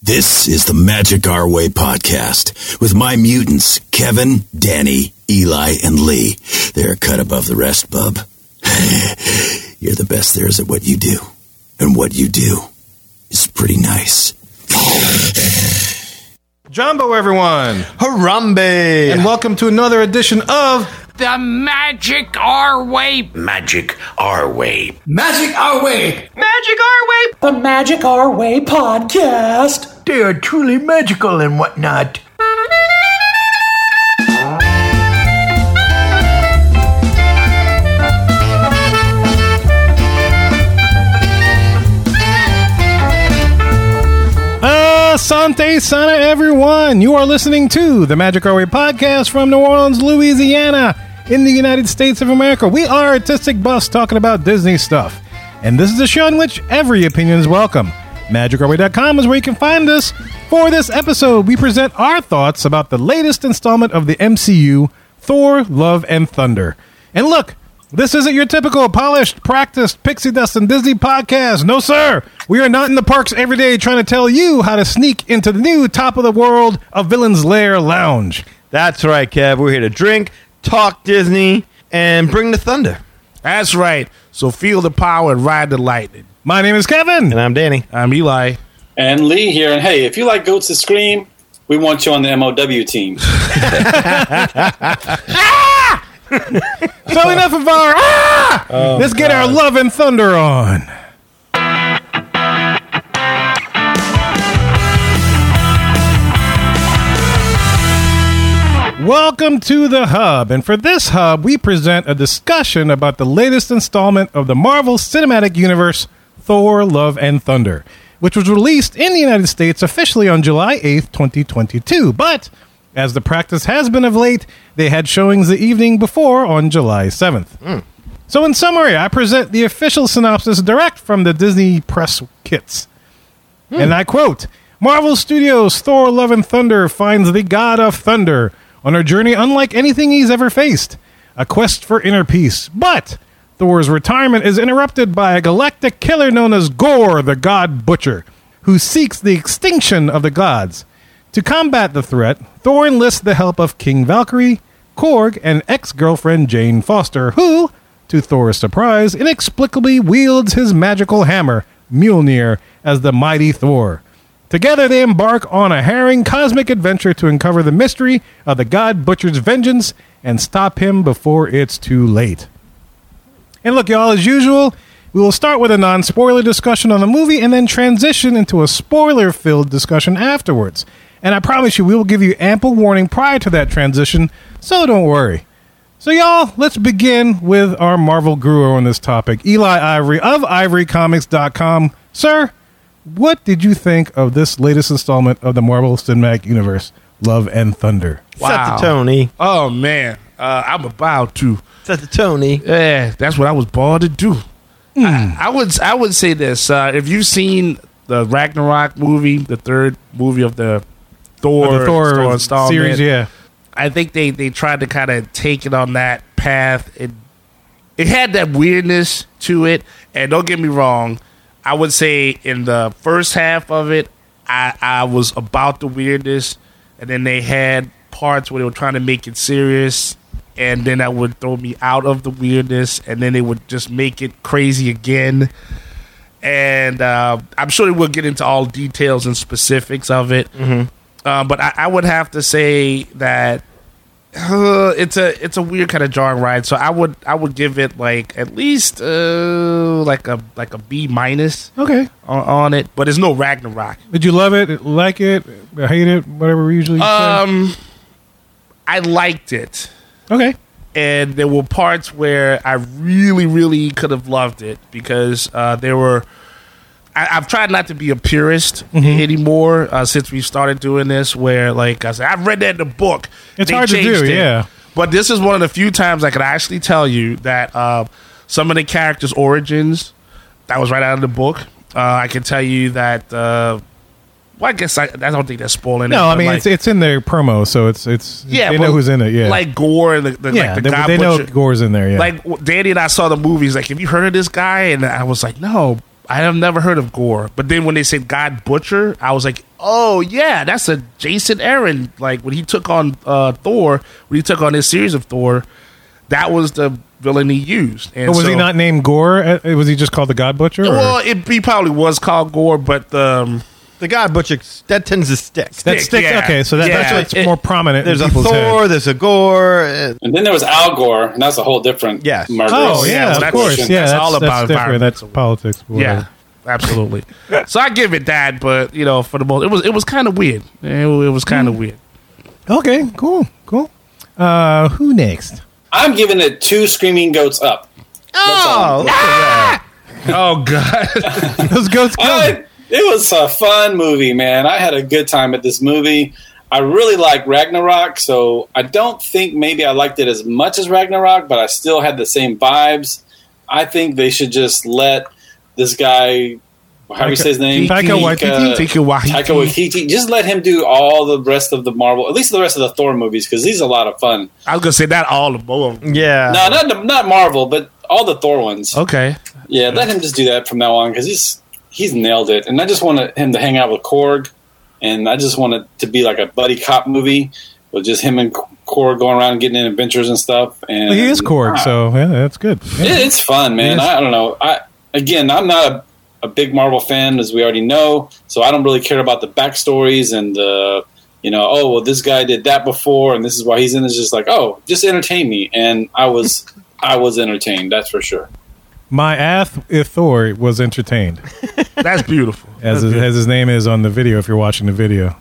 This is the Magic Our Way podcast with my mutants, Kevin, Danny, Eli, and Lee. They're cut above the rest, bub. You're the best there is at what you do. And what you do is pretty nice. Jumbo, everyone, Harambe! and welcome to another edition of The Magic Our Way. Magic Our Way. Magic Our Way, Magic Our Way. the Magic Our Way podcast. they are truly magical and whatnot. Asante Sana, everyone. You are listening to the Magic Our Way podcast from New Orleans, Louisiana, in the United States of America. We are artistic buffs talking about Disney stuff. And this is a show in which every opinion is welcome. MagicOurWay.com is where you can find us. For this episode, we present our thoughts about the latest installment of the MCU, Thor, Love, and Thunder. And look, this isn't your typical polished, practiced pixie dust and Disney podcast. No, sir. We are not in the parks every day trying to tell you how to sneak into the new top of the world of Villain's Lair Lounge. That's right, Kev. We're here to drink, talk Disney, and bring the thunder. That's right. So feel the power and ride the lightning. My name is Kevin. And I'm Danny. I'm Eli. And Lee here. And hey, if you like goats to scream, we want you on the MOW team. So enough of our ah! Let's get our love and thunder on. Welcome to the Hub, and for this Hub, we present a discussion about the latest installment of the Marvel Cinematic Universe, Thor: Love and Thunder, which was released in the United States officially on July 8th, 2022. But as the practice has been of late, they had showings the evening before on July 7th. Hmm. So, in summary, I present the official synopsis direct from the Disney press kits. Hmm. And I quote Marvel Studios' Thor Love and Thunder finds the God of Thunder on a journey unlike anything he's ever faced a quest for inner peace. But Thor's retirement is interrupted by a galactic killer known as Gore, the God Butcher, who seeks the extinction of the gods. To combat the threat, Thor enlists the help of King Valkyrie, Korg, and ex girlfriend Jane Foster, who, to Thor's surprise, inexplicably wields his magical hammer, Mjolnir, as the mighty Thor. Together, they embark on a harrowing cosmic adventure to uncover the mystery of the God Butcher's vengeance and stop him before it's too late. And look, y'all, as usual, we will start with a non spoiler discussion on the movie and then transition into a spoiler filled discussion afterwards. And I promise you, we will give you ample warning prior to that transition, so don't worry. So, y'all, let's begin with our Marvel guru on this topic, Eli Ivory of ivorycomics.com. Sir, what did you think of this latest installment of the Marvel Cinematic Universe, Love and Thunder? Set the Tony. Oh man, uh, I'm about to. Set the Tony. Yeah, that's what I was born to do. I, I would I would say this. Uh, if you've seen the Ragnarok movie, the third movie of the Thor, the Thor installment, series, yeah. I think they they tried to kind of take it on that path. It it had that weirdness to it, and don't get me wrong, I would say in the first half of it, I I was about the weirdness, and then they had parts where they were trying to make it serious, and then that would throw me out of the weirdness, and then they would just make it crazy again. And uh, I'm sure we'll get into all details and specifics of it. Uh, but I, I would have to say that uh, it's a it's a weird kind of jarring ride. So I would I would give it like at least uh, like a like a B minus Okay. on, on it. But it's no Ragnarok. Did you love it, like it, hate it, whatever we usually say? Um, I liked it, okay. and there were parts where I really really could have loved it because uh, there were. I, I've tried not to be a purist anymore uh, since we started doing this. Where like I said, I've read that in the book. It's They hard to do, it. yeah. But this is one of the few times I could actually tell you that uh, some of the characters' origins that was right out of the book. Uh, I can tell you that. Uh, well, I guess I, I don't think they're spoiling it. No, I mean like, it's it's in their promo, so it's it's yeah, they know who's in it. Yeah, like Gore and the, the, yeah, like the they, they know Gore's in there. Yeah, Like Danny and I saw the movies. Like, have you heard of this guy? And I was like, no. I have never heard of Gore, but then when they said God Butcher, I was like, oh yeah, that's a Jason Aaron. Like when he took on uh, Thor, when he took on his series of Thor, that was the villain he used. And But was he not named Gore? Uh, Was he just called the God Butcher? Well, it, he probably was called Gore, but um, The God Butcher that tends to stick. that stick. yeah. Okay, so that, Yeah, that's what's it- more prominent. There's in a people's Thor. head. There's a Gore. uh, And then there was Al Gore, and that's a whole different Yes. murderous Oh Yeah, yeah, of course. that's Yeah, that's, all that's about different. That's environmental. politics. yeah, absolutely. so I give it that, but you know, for the most, it was it was kind of weird. It, it was kind of Hmm. weird. Okay, cool, cool. Uh, who next? I'm giving it two screaming goats up. Oh, look at that. Oh god, Those goats go. I, it was a fun movie, man. I had a good time at this movie. I really like Ragnarok, so I don't think maybe I liked it as much as Ragnarok, but I still had the same vibes. I think they should just let this guy, how do you say his name? Taika Waititi? Taika Waititi. Taika Waititi. Just let him do all the rest of the Marvel, at least the rest of the Thor movies, because these are a lot of fun. I was gonna say that all of both. Yeah. No, not not Marvel, but all the Thor ones. Okay, Yeah, let him just do that from now on because he's he's nailed it. And I just wanted him to hang out with Korg, and I just wanted to be like a buddy cop movie with just him and Korg going around and getting in adventures and stuff. And Well, he is Korg, Ah, so yeah, that's good. Yeah. it- it's fun, man. I, I don't know. I again, I'm not a, a big Marvel fan, as we already know, so I don't really care about the backstories and the. You know, oh well, this guy did that before, and this is why he's in. It's just like, oh, just entertain me, and I was, I was entertained. That's for sure. My Ath Thor was entertained, that's beautiful. as his, as his name is on the video. If you're watching the video,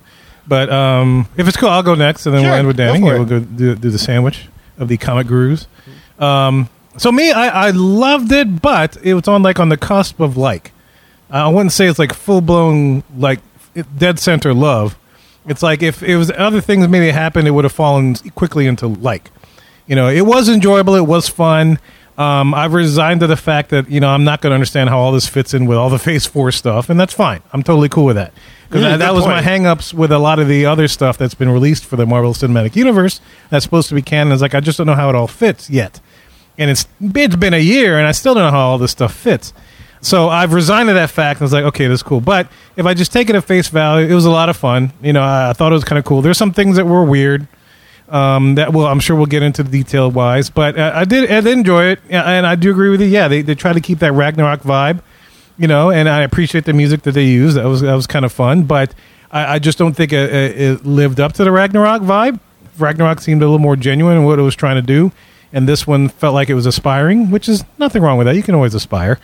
but um, if it's cool, I'll go next, and then Sure, we'll end with go Danny. for and. We'll go do, do the sandwich of the comic gurus. Um, so me, I, I loved it, but it was on like on the cusp of like. I wouldn't say it's like full blown like dead center love. It's like if it was other things maybe happened, it would have fallen quickly into like. You know, it was enjoyable. It was fun. Um, I've resigned to the fact that you know I'm not going to understand how all this fits in with all the Phase Four stuff, and that's fine. I'm totally cool with that because that, was my point. hang-ups with a lot of the other stuff that's been released for the Marvel Cinematic Universe that's supposed to be canon. It's like I just don't know how it all fits yet, and it's it's been a year, and I still don't know how all this stuff fits. So I've resigned to that fact. and I was like, okay, that's cool. But if I just take it at face value, it was a lot of fun. You know, I, I thought it was kind of cool. There's some things that were weird um, that well, I'm sure we'll get into the detail wise, but uh, I did I did enjoy it, and I do agree with you. Yeah, they they try to keep that Ragnarok vibe, you know, and I appreciate the music that they use. That was that was kind of fun, but I, I just don't think it, it, it lived up to the Ragnarok vibe. Ragnarok seemed a little more genuine in what it was trying to do, and this one felt like it was aspiring, which is nothing wrong with that. You can always aspire,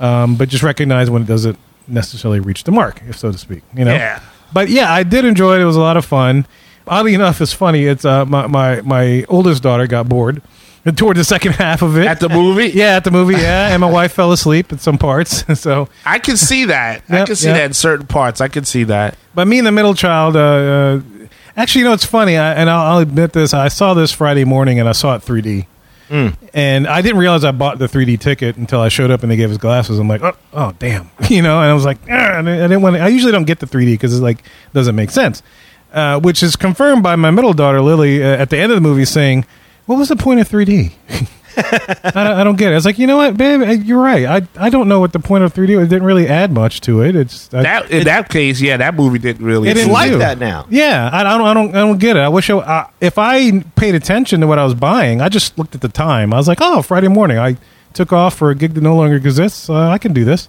um, but just recognize when it doesn't necessarily reach the mark, if so to speak. You know. Yeah. But yeah, I did enjoy it. It was a lot of fun. Oddly enough, it's funny. It's uh, my, my my oldest daughter got bored toward the second half of it At the movie? Yeah, at the movie. Yeah, and my wife fell asleep at some parts. so, I can see that. I can see yep. that in certain parts. I can see that. but me and the middle child. Uh, uh, actually, you know, it's funny, I, and I'll, I'll admit this. I saw this Friday morning, and I saw it 3D. And I didn't realize I bought the 3D ticket until I showed up and they gave us glasses. I'm like, oh, oh damn, you know. And I was like, "Ah," I didn't want. I usually don't get the 3D because it's like doesn't make sense. Uh, which is confirmed by my middle daughter Lily uh, at the end of the movie saying, "What was the point of 3D?" I, don't, I don't get it. I was like, you know what, babe, uh, you're right. I I don't know what the point of 3D. was. It didn't really add much to it. It's I, That in that case, yeah, that movie didn't really. It It's didn't like do. that now. Yeah, I, I don't, I don't, I don't get it. I wish I, I, if I paid attention to what I was buying, I just looked at the time. I was like, oh, Friday morning. I took off for a gig that no longer exists. Uh, I can do this.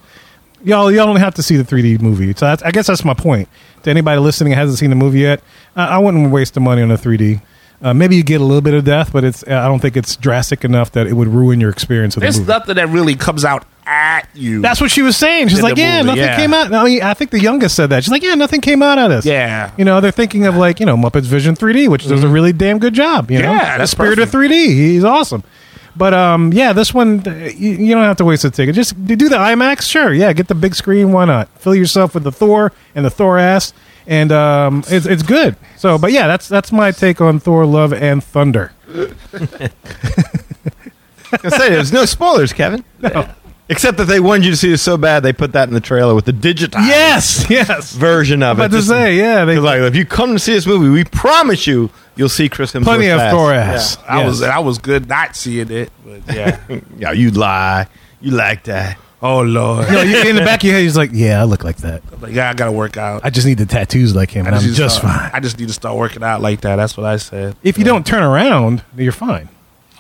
Y'all, y'all don't have to see the 3D movie. So that's, I guess that's my point. To anybody listening hasn't seen the movie yet, I, I wouldn't waste the money on the 3D. Uh, maybe you get a little bit of death, but it's. I don't think it's drastic enough that it would ruin your experience with There's the movie. nothing that really comes out at you. That's what she was saying. She's In like, the yeah, movie, nothing yeah. came out. I mean, I think the youngest said that. She's like, yeah, nothing came out of this. Yeah. You know, they're thinking of like, you know, Muppets Vision 3D, which does a really damn good job. You know, Mm-hmm. Yeah, the that's spirit perfect. of 3D. He's awesome. But um, yeah, this one uh, you, you don't have to waste a ticket. Just do the IMAX, sure. Yeah, get the big screen. Why not? Fill yourself with the Thor and the Thor ass, and um, it's it's good. So, but yeah, that's that's my take on Thor: Love and Thunder. I say there's no spoilers, Kevin. Except that they wanted you to see it so bad they put that in the trailer with the digitized Yes, yes. version of I'm it. about to Just- say, yeah, they 'cause, like if you come to see this movie, we promise you you'll see Chris Hemsworth. plenty of fast. Thor ass. I Yes. was I was good not seeing it, but yeah. Yeah. yeah, you lie. You like that. Oh lord, No, you, in the back of your head, he's like, "Yeah, I look like that. like, yeah, I gotta work out. I just need the tattoos like him, I and I'm need to just start- fine." I just need to start working out like that. That's what I said. If you don't turn around, you're fine.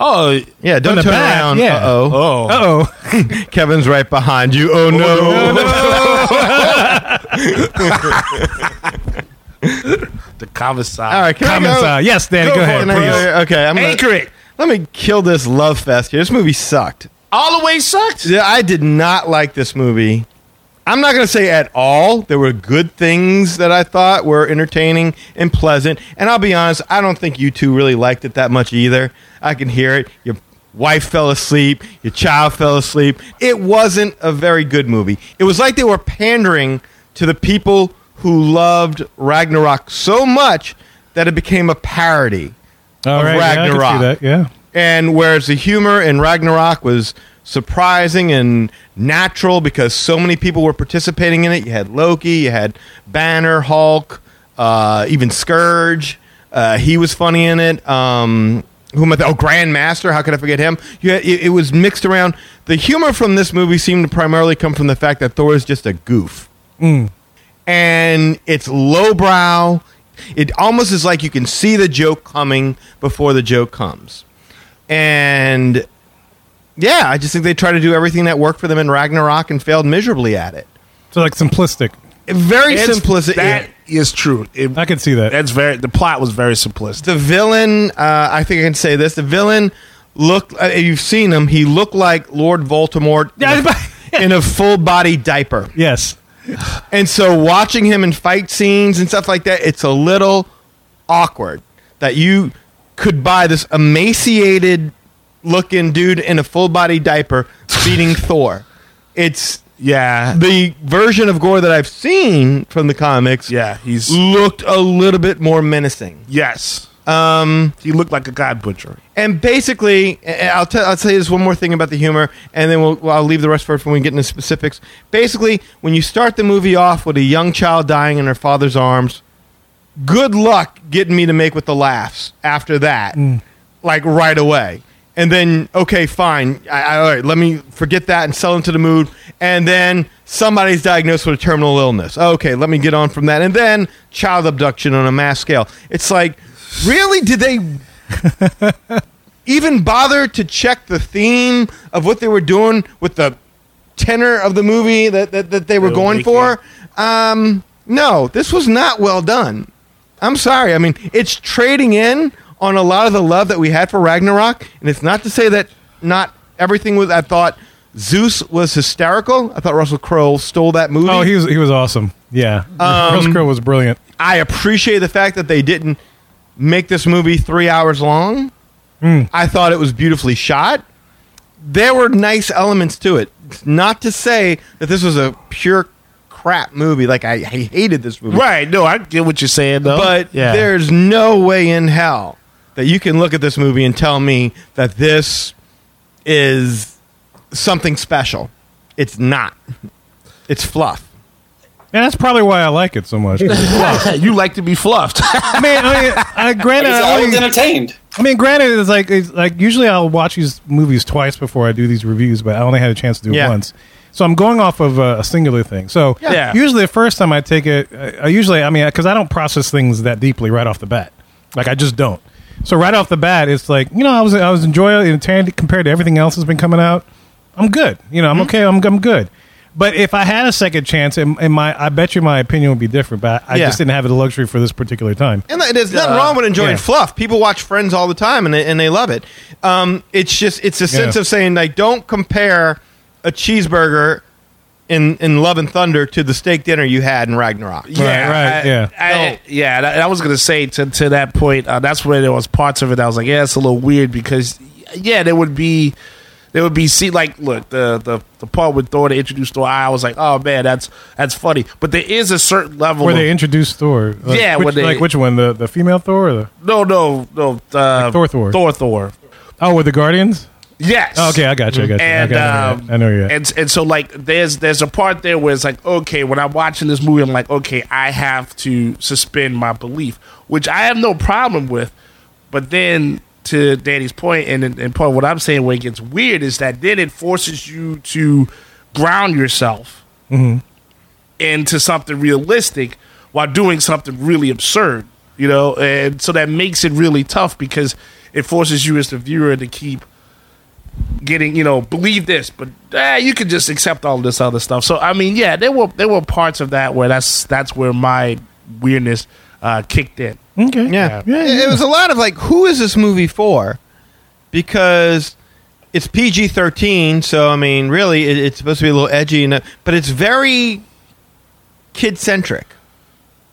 Oh, Yeah, don't turn back, around. yeah. Uh-oh. oh, Uh oh. Kevin's right behind you. Oh, no. the commissar. All right, can I go? Uh, yes, Danny, go, Can ahead, please. go? Okay, I'm gonna, it. let me kill this love fest here. This movie sucked. All the way sucked. Yeah, I did not like this movie. I'm not going to say at all. There were good things that I thought were entertaining and pleasant. And I'll be honest, I don't think you two really liked it that much either. I can hear it. Your wife fell asleep, your child fell asleep. It wasn't a very good movie. It was like they were pandering to the people who loved Ragnarok so much that it became a parody. All of right, yeah, I can see Ragnarok. that. Yeah. And whereas the humor in Ragnarok was surprising and natural because so many people were participating in it, you had Loki, you had Banner, Hulk, uh, even Skurge. Uh, he was funny in it. Um, who am I? Th- oh, Grandmaster. How could I forget him? You had, it, it was mixed around. The humor from this movie seemed to primarily come from the fact that Thor is just a goof and it's lowbrow. It almost is like you can see the joke coming before the joke comes. And yeah, I just think they try to do everything that worked for them in Ragnarok and failed miserably at it. So like simplistic. Very It's- simplistic. That is true. It- I can see that. that's very. The plot was very simplistic. the villain, uh, I think I can say this. The villain looked. Uh, you've seen him. He looked like Lord Voldemort in a, in a full body diaper. yes. And so watching him in fight scenes and stuff like that, it's a little awkward that you could buy this emaciated looking dude in a full body diaper beating Thor. It's Yeah, the version of Gore that I've seen from the comics yeah. He's looked a little bit more menacing. yes. Um, he looked like a god butcher. And basically, and I'll tell I'll tell you this one more thing about the humor, and then we'll, well, I'll leave the rest for when we get into specifics. Basically, when you start the movie off with a young child dying in her father's arms, good luck getting me to make with the laughs after that, like right away. And then, okay, fine. I, I, all right, let me forget that and sell into the mood. And then somebody's diagnosed with a terminal illness. Okay, let me get on from that. And then child abduction on a mass scale. It's like, really? Did they even bother to check the theme of what they were doing with the tenor of the movie that, that, that they were going for? Um, no, this was not well done. I'm sorry. I mean, it's trading in on a lot of the love that we had for Ragnarok, and it's not to say that not everything was. I thought Zeus was hysterical. I thought Russell Crowe stole that movie. Oh, he was he was awesome. Yeah. Um, Russell Crowe was brilliant. I appreciate the fact that they didn't make this movie three hours long. Hmm. I thought it was beautifully shot. There were nice elements to it. Not to say that this was a pure crap movie. Like I, I hated this movie, Right. No, I get what you're saying though. but yeah. there's no way in hell that you can look at this movie and tell me that this is something special. It's not. It's fluff. And that's probably why I like it so much. you like to be fluffed. I mean, I mean, uh, I, granted, Because I, I was only- entertained. I mean, granted, it's like it's like usually I'll watch these movies twice before I do these reviews, but I only had a chance to do Yeah. it once. So I'm going off of a, a singular thing. So Yeah. usually the first time I take it, I, I usually, I mean, because I don't process things that deeply right off the bat. Like I just don't. So right off the bat, it's like you know, I was I was enjoying it entertained compared to everything else that's been coming out. I'm good. You know, I'm Mm-hmm. okay. I'm I'm good. But if I had a second chance, and, and my I bet you my opinion would be different. But I Yeah. just didn't have the luxury for this particular time. And there's nothing wrong with enjoying yeah. fluff. People watch Friends all the time, and they, and they love it. Um, it's just it's a sense Yeah. of saying like, don't compare a cheeseburger in in Love and Thunder to the steak dinner you had in Ragnarok. Yeah, right, I- yeah. I, yeah. and I, and I was gonna say to to that point. Uh, that's where there was parts of it. I was like, yeah, it's a little weird because yeah, there would be there would be see like look the the the part with Thor to introduce Thor. I was like, oh man, that's that's funny. But there is a certain level. Where of, they introduce Thor. Like, Yeah, which, they- like which one? The the female Thor or the no, no, no. Uh, Thor, Thor. Thor, Thor. oh with the Guardians? Yes. Oh, okay, I got you. I got you. and okay, I know um. I know you're at. and and so like there's there's a part there where it's like okay when I'm watching this movie I'm like okay I have to suspend my belief which I have no problem with but then to Danny's point and and part of what I'm saying where it gets weird is that then it forces you to ground yourself into something realistic while doing something really absurd, you know, and so that makes it really tough because it forces you as the viewer to keep getting, you know, believe this, but eh, you can just accept all this other stuff. So I mean, yeah, there were there were parts of that where that's that's where my weirdness uh, kicked in. Okay. Yeah. Yeah, It- It was a lot of like, who is this movie for? Because it's PG 13, so I mean, really, it, it's supposed to be a little edgy, and, uh, but it's very kid centric.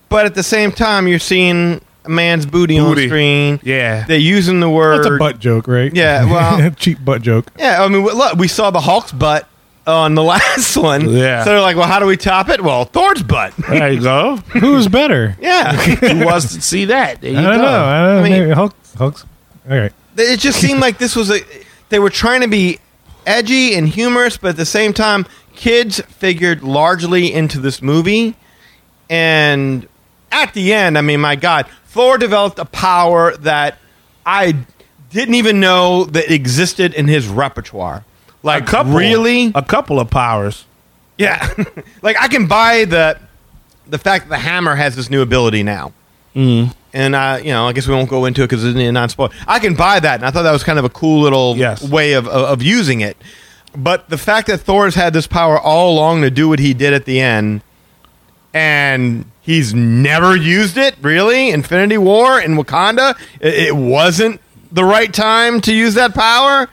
But at the same time, you're seeing a man's booty, on screen. Yeah. They're using the word. That's a butt joke, right? Yeah, well- cheap butt joke. Yeah, I mean, look, we saw the Hulk's butt on the last one. Yeah. So they're like, well, how do we top it? Well, Thor's butt. There you go. Who's better? yeah. Who wants to see that? There you I don't go. know. I don't know. I mean- Maybe Hulk, Hulk's. All right. it just seemed like this was a they were trying to be edgy and humorous but at the same time kids figured largely into this movie and at the end i mean my god thor developed a power that i didn't even know that existed in his repertoire like a couple, really a couple of powers. yeah like i can buy the the fact that the hammer has this new ability now and uh, you know, I guess we won't go into it because it's not spoiled. I can buy that, and I thought that was kind of a cool little Yes. way of, of of using it. But the fact that Thor's had this power all along to do what he did at the end, and he's never used it, really, Infinity War in Wakanda, it, it wasn't the right time to use that power.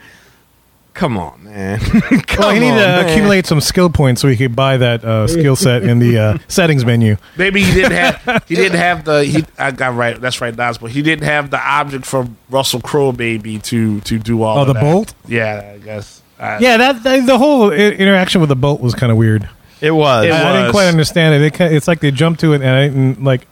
Come on, man. Come Well, you need on, to man. accumulate some skill points so he could buy that uh, skill set in the uh, settings menu. Maybe he didn't have he didn't have the he I got right that's right Nas, but he didn't have the object from Russell Crowe maybe to to do all Oh, of the that. bolt? Yeah, I guess. I, Yeah, that, that the whole interaction with the bolt was kind of weird. It was. It I, I didn't was. quite understand it. it ki- it's like they jumped to it, and I didn't like.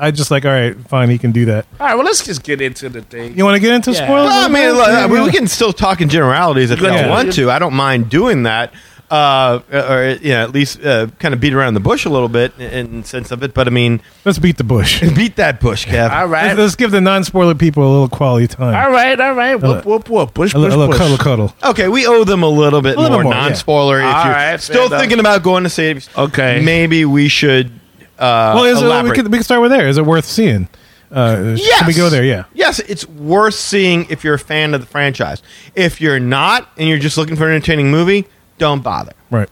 I just like, all right, fine, he can do that. All right, well let's just get into the thing. You want to get into Yeah. spoilers? Well, I mean, look, Yeah, I mean, yeah. we can still talk in generalities if you Yeah. don't want to. I don't mind doing that, uh, or you know, at least uh, kind of beat around the bush a little bit in, in sense of it. But I mean, Let's beat the bush. beat that bush, Kev. All right. Let's, let's give the non-spoiler people a little quality time. all right, all right. Whoop whoop whoop. Push A, push li- a little push. cuddle, cuddle. Okay, we owe them a little bit A little more, more, yeah. non-spoiler. If All you're right, fair still enough. thinking about going to see Okay. maybe we should. Uh, well, is it, we, elaborate. can, we can start with there. Is it worth seeing? Uh, Yes. Should we go there? Yeah. Yes, it's worth seeing if you're a fan of the franchise. If you're not and you're just looking for an entertaining movie, don't bother. Right.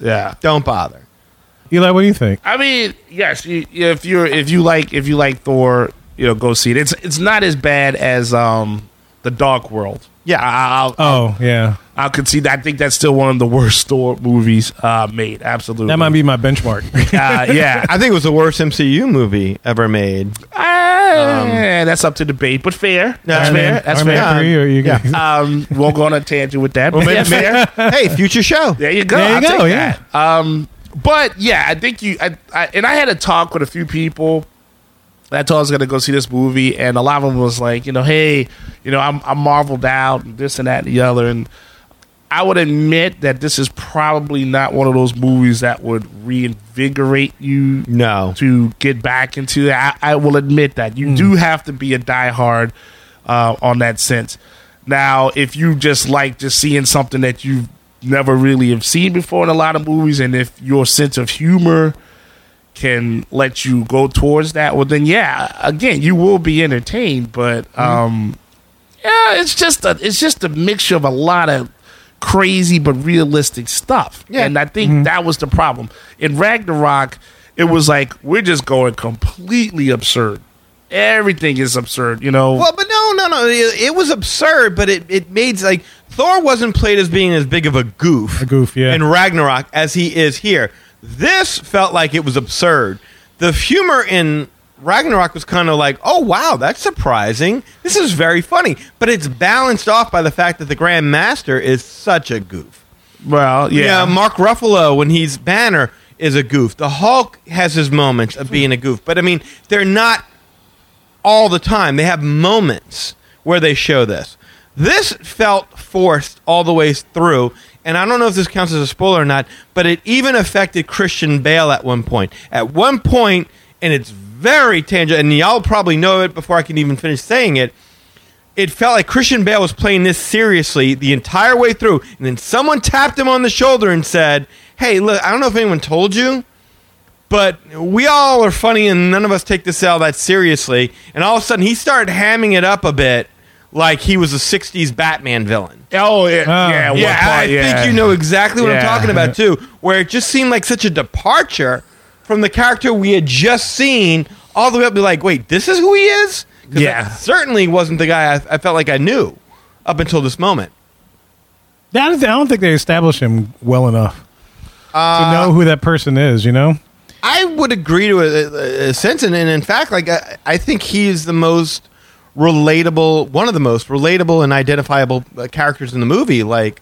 Yeah. Don't bother. Eli, what do you think? I mean, yes. You, if you're if you like if you like Thor, you know, go see it. It's it's not as bad as um the Dark World. Yeah. I- I'll, Oh, yeah. I'll concede. I think that's still one of the worst Thor movies uh, made. Absolutely. That might be my benchmark. Uh, yeah. I think it was the worst MCU movie ever made. Uh, that's up to debate, but fair. That's Iron fair. Man- That's Iron Man fair. three, or you Yeah. guys- Um, won't go on a tangent with that. But yeah, fair. hey, future show. There you go. There you I'll go, take yeah. that. Um, but yeah, I think you. I, I and I had a talk with a few people. I told I was going to go see this movie, and a lot of them was like, you know, hey, you know, I'm I'm marveled out, and this and that and the other, and I would admit that this is probably not one of those movies that would reinvigorate you No. to get back into it. I, I will admit that you do have to be a diehard uh, on that sense. Now, if you just like just seeing something that you've never really have seen before in a lot of movies, and if your sense of humor can let you go towards that, well, then yeah, again, you will be entertained. But um, yeah, it's just a it's just a mixture of a lot of crazy but realistic stuff. Yeah. And I think that was the problem. In Ragnarok, it was like we're just going completely absurd. Everything is absurd, you know. Well, but no, no, no. It, it was absurd, but it, it made like Thor wasn't played as being as big of a goof, A goof, yeah. in Ragnarok as he is here. This felt like it was absurd. The humor in Ragnarok was kind of like, oh wow, that's surprising. This is very funny, but it's balanced off by the fact that the Grand Master is such a goof. well, yeah. Yeah, Mark Ruffalo when he's Banner is a goof. The Hulk has his moments of being a goof, but I mean, they're not all the time. They have moments where they show this. This felt forced all the way through, and I don't know if this counts as a spoiler or not, but it even affected Christian Bale at one point. At one point, and it's very tangible, and y'all probably know it before I can even finish saying it. it felt like Christian Bale was playing this seriously the entire way through, and then someone tapped him on the shoulder and said, "Hey, look, I don't know if anyone told you." But we all are funny, and none of us take this all that seriously. And all of a sudden, he started hamming it up a bit, like he was a '60s Batman villain. Oh yeah, Oh. yeah, Yeah, part, I yeah. think you know exactly what I'm talking about too. Where it just seemed like such a departure from the character we had just seen, all the way up to like, wait, this is who he is. Yeah. certainly wasn't the guy I, I felt like I knew up until this moment. Yeah, I don't, I don't think they established him well enough Uh, to know who that person is. You know, I would agree to a, a sense, and, and in fact, like I, I think he's the most relatable, one of the most relatable and identifiable uh, characters in the movie. Like,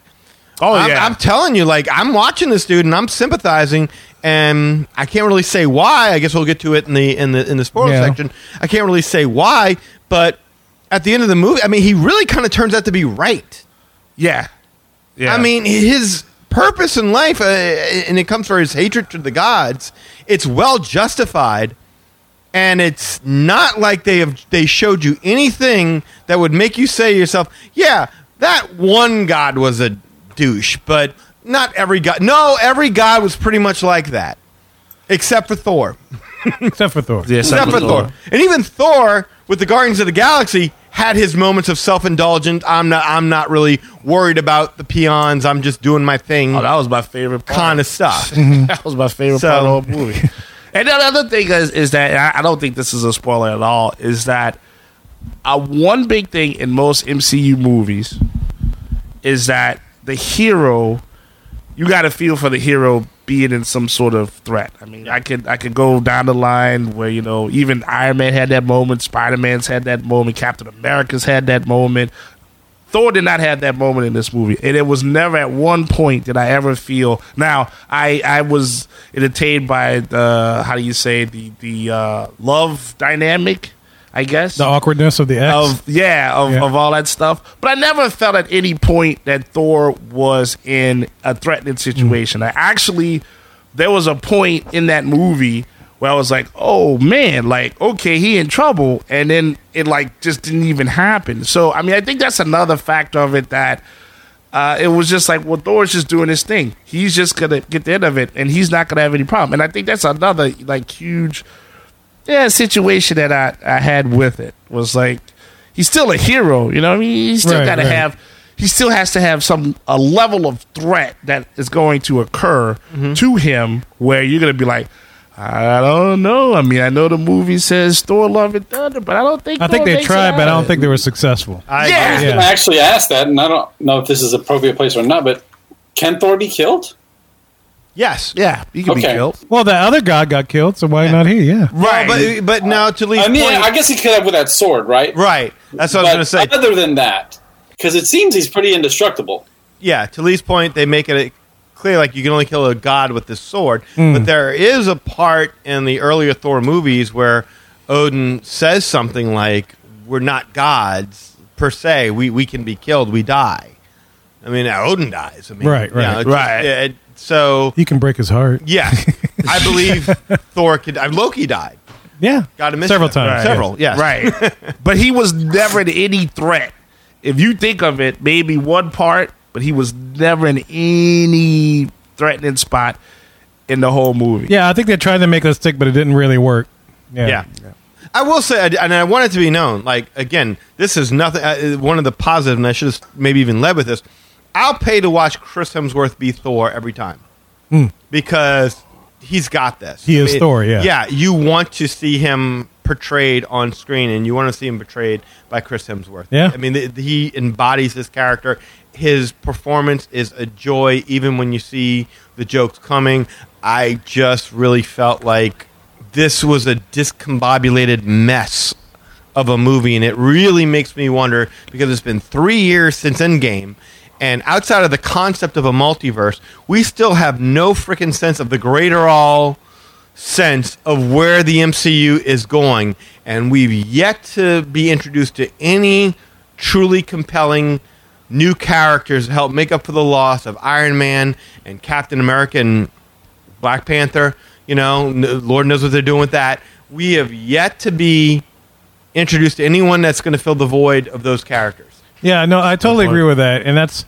Oh I'm, yeah, I'm telling you, like I'm watching this dude and I'm sympathizing, and I can't really say why. I guess we'll get to it in the in the in the spoiler Yeah. section. I can't really say why, but at the end of the movie, I mean, he really kind of turns out to be right. yeah, yeah. I mean, his purpose in life, uh, and it comes from his hatred to the gods. It's well justified, and it's not like they have they showed you anything that would make you say to yourself, "Yeah, that one god was a douche," but not every god. No, every god was pretty much like that, except for Thor. except for Thor. yeah, Except for Thor. And even Thor with the Guardians of the Galaxy had his moments of self-indulgence. I'm not I'm not really worried about the peons. I'm just doing my thing Oh, that was my favorite part. kind of stuff. that was my favorite So- part of the whole movie. and the other thing is, is that and I, I don't think this is a spoiler at all. Is that uh, one big thing in most MCU movies is that the hero, you got to feel for the hero being in some sort of threat. I mean, I could I could go down the line where you know even Iron Man had that moment, Spider Man's had that moment, Captain America's had that moment. Thor did not have that moment in this movie, and it was never at one point did I ever feel. Now, I I was entertained by the how do you say the the uh, love dynamic, I guess The awkwardness of the X. of yeah of, Yeah. of all that stuff. But I never felt at any point that Thor was in a threatening situation. I actually there was a point in that movie where I was like, oh man, like okay, he in trouble, and then it like just didn't even happen. So I mean, I think that's another factor of it that. Uh, it was just like, well, Thor's just doing his thing. He's just gonna get the end of it, and he's not gonna have any problem. And I think that's another like huge yeah, situation that I, I had with it was like he's still a hero, you know. I mean, he still Right, got to right. have he still has to have some a level of threat that is going to occur Mm-hmm. to him where you're gonna be like, I don't know. I mean, I know the movie says Thor: Love and Thunder, but I don't think I think they tried, but I don't think they were successful. I Yeah. agree. Yeah. I actually asked that, and I don't know if this is appropriate place or not. But can Thor be killed? Yes. Yeah, he can be Okay. killed. Well, the other god got killed, so why not he? Yeah. Right. but but now to Lee's I mean, point, I guess he could have with that sword, right? right. That's what I was going to say. other than that, because it seems he's pretty indestructible. yeah, to Lee's point, they make it clear like you can only kill a god with this sword. But there is a part in the earlier Thor movies where Odin says something like, "We're not gods per se. We we can be killed. We die." I mean, Odin dies. I mean, Right, you know, right. just- Right. it- so He can break his heart. yeah, I believe Thor could. Uh, Loki died. Yeah. got him Several Mischief. times. Several. Yes. Right. but he was never in any threat. If you think of it, maybe one part, but he was never in any threatening spot in the whole movie. Yeah, I think they tried to make us stick, but it didn't really work. Yeah. Yeah. I will say, and I want it to be known. Like again, this is nothing. Uh, one of the positives, and I should have maybe even led with this. I'll pay to watch Chris Hemsworth be Thor every time because he's got this. He is Thor, yeah. Yeah, you want to see him portrayed on screen, and you want to see him portrayed by Chris Hemsworth. Yeah. I mean, th- he embodies this character. His performance is a joy, even when you see the jokes coming. I just really felt like this was a discombobulated mess of a movie, and it really makes me wonder because it's been three years since Endgame, and outside of the concept of a multiverse, we still have no freaking sense of the greater all sense of where the MCU is going, and we've yet to be introduced to any truly compelling new characters to help make up for the loss of Iron Man and Captain America and Black Panther. You know, Lord knows what they're doing with that. We have yet to be introduced to anyone that's going to fill the void of those characters. Yeah, no, I totally agree with that, and that's,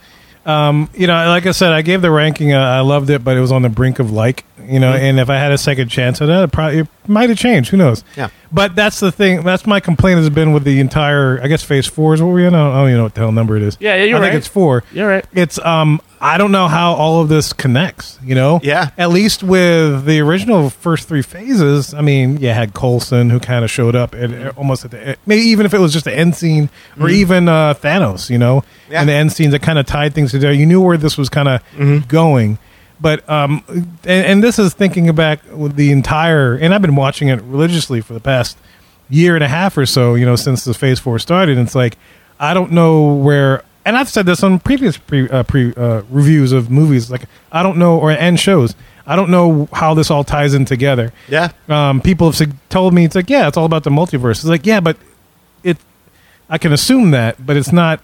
um, you know, like I said, I gave the ranking. Uh, I loved it, but it was on the brink of like, you know, and if I had a second chance it probably it might have changed. Who knows? Yeah. But that's the thing. That's my complaint has been with the entire. I guess Phase Four is what we're in. I don't, I don't even know what the hell number it is. Yeah, yeah, you're I think it's four. You're right. It's um. I don't know how all of this connects. You know. Yeah. At least with the original first three phases, I mean, you had Coulson who kind of showed up at, almost at the end, maybe even if it was just the end scene or even uh, Thanos, you know, Mm-hmm. Yeah. and the end scenes that kind of tied things together. You knew where this was kind of Mm-hmm. going. But um, and, and this is thinking back with the entire, and I've been watching it religiously for the past year and a half or so, you know, since the Phase Four started. And it's like I don't know where, and I've said this on previous pre, uh, pre uh, reviews of movies. Like I don't know, or and shows. I don't know how this all ties in together. Yeah. Um, people have told me it's like, yeah, it's all about the multiverse. It's like, yeah, but it, I can assume that, but it's not.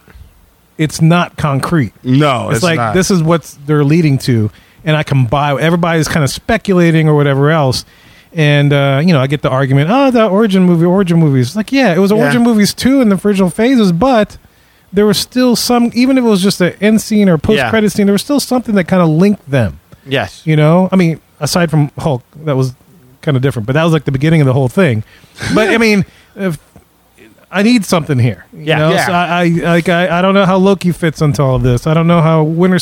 It's not concrete No, it's, it's, like not. this is what they're leading to and i can buy everybody's kind of speculating or whatever else and uh, you know i get the argument oh the origin movie origin movies like yeah it was Yeah. origin movies too in the original phases but there was still some even if it was just an end scene or post credit scene there was still something that kind of linked them Yes. you know i mean aside from hulk that was kind of different but that was like the beginning of the whole thing but i mean if I need something here. You Yeah. know? Yeah. So I, I like I, I don't know how Loki fits into all of this. I don't know how Winter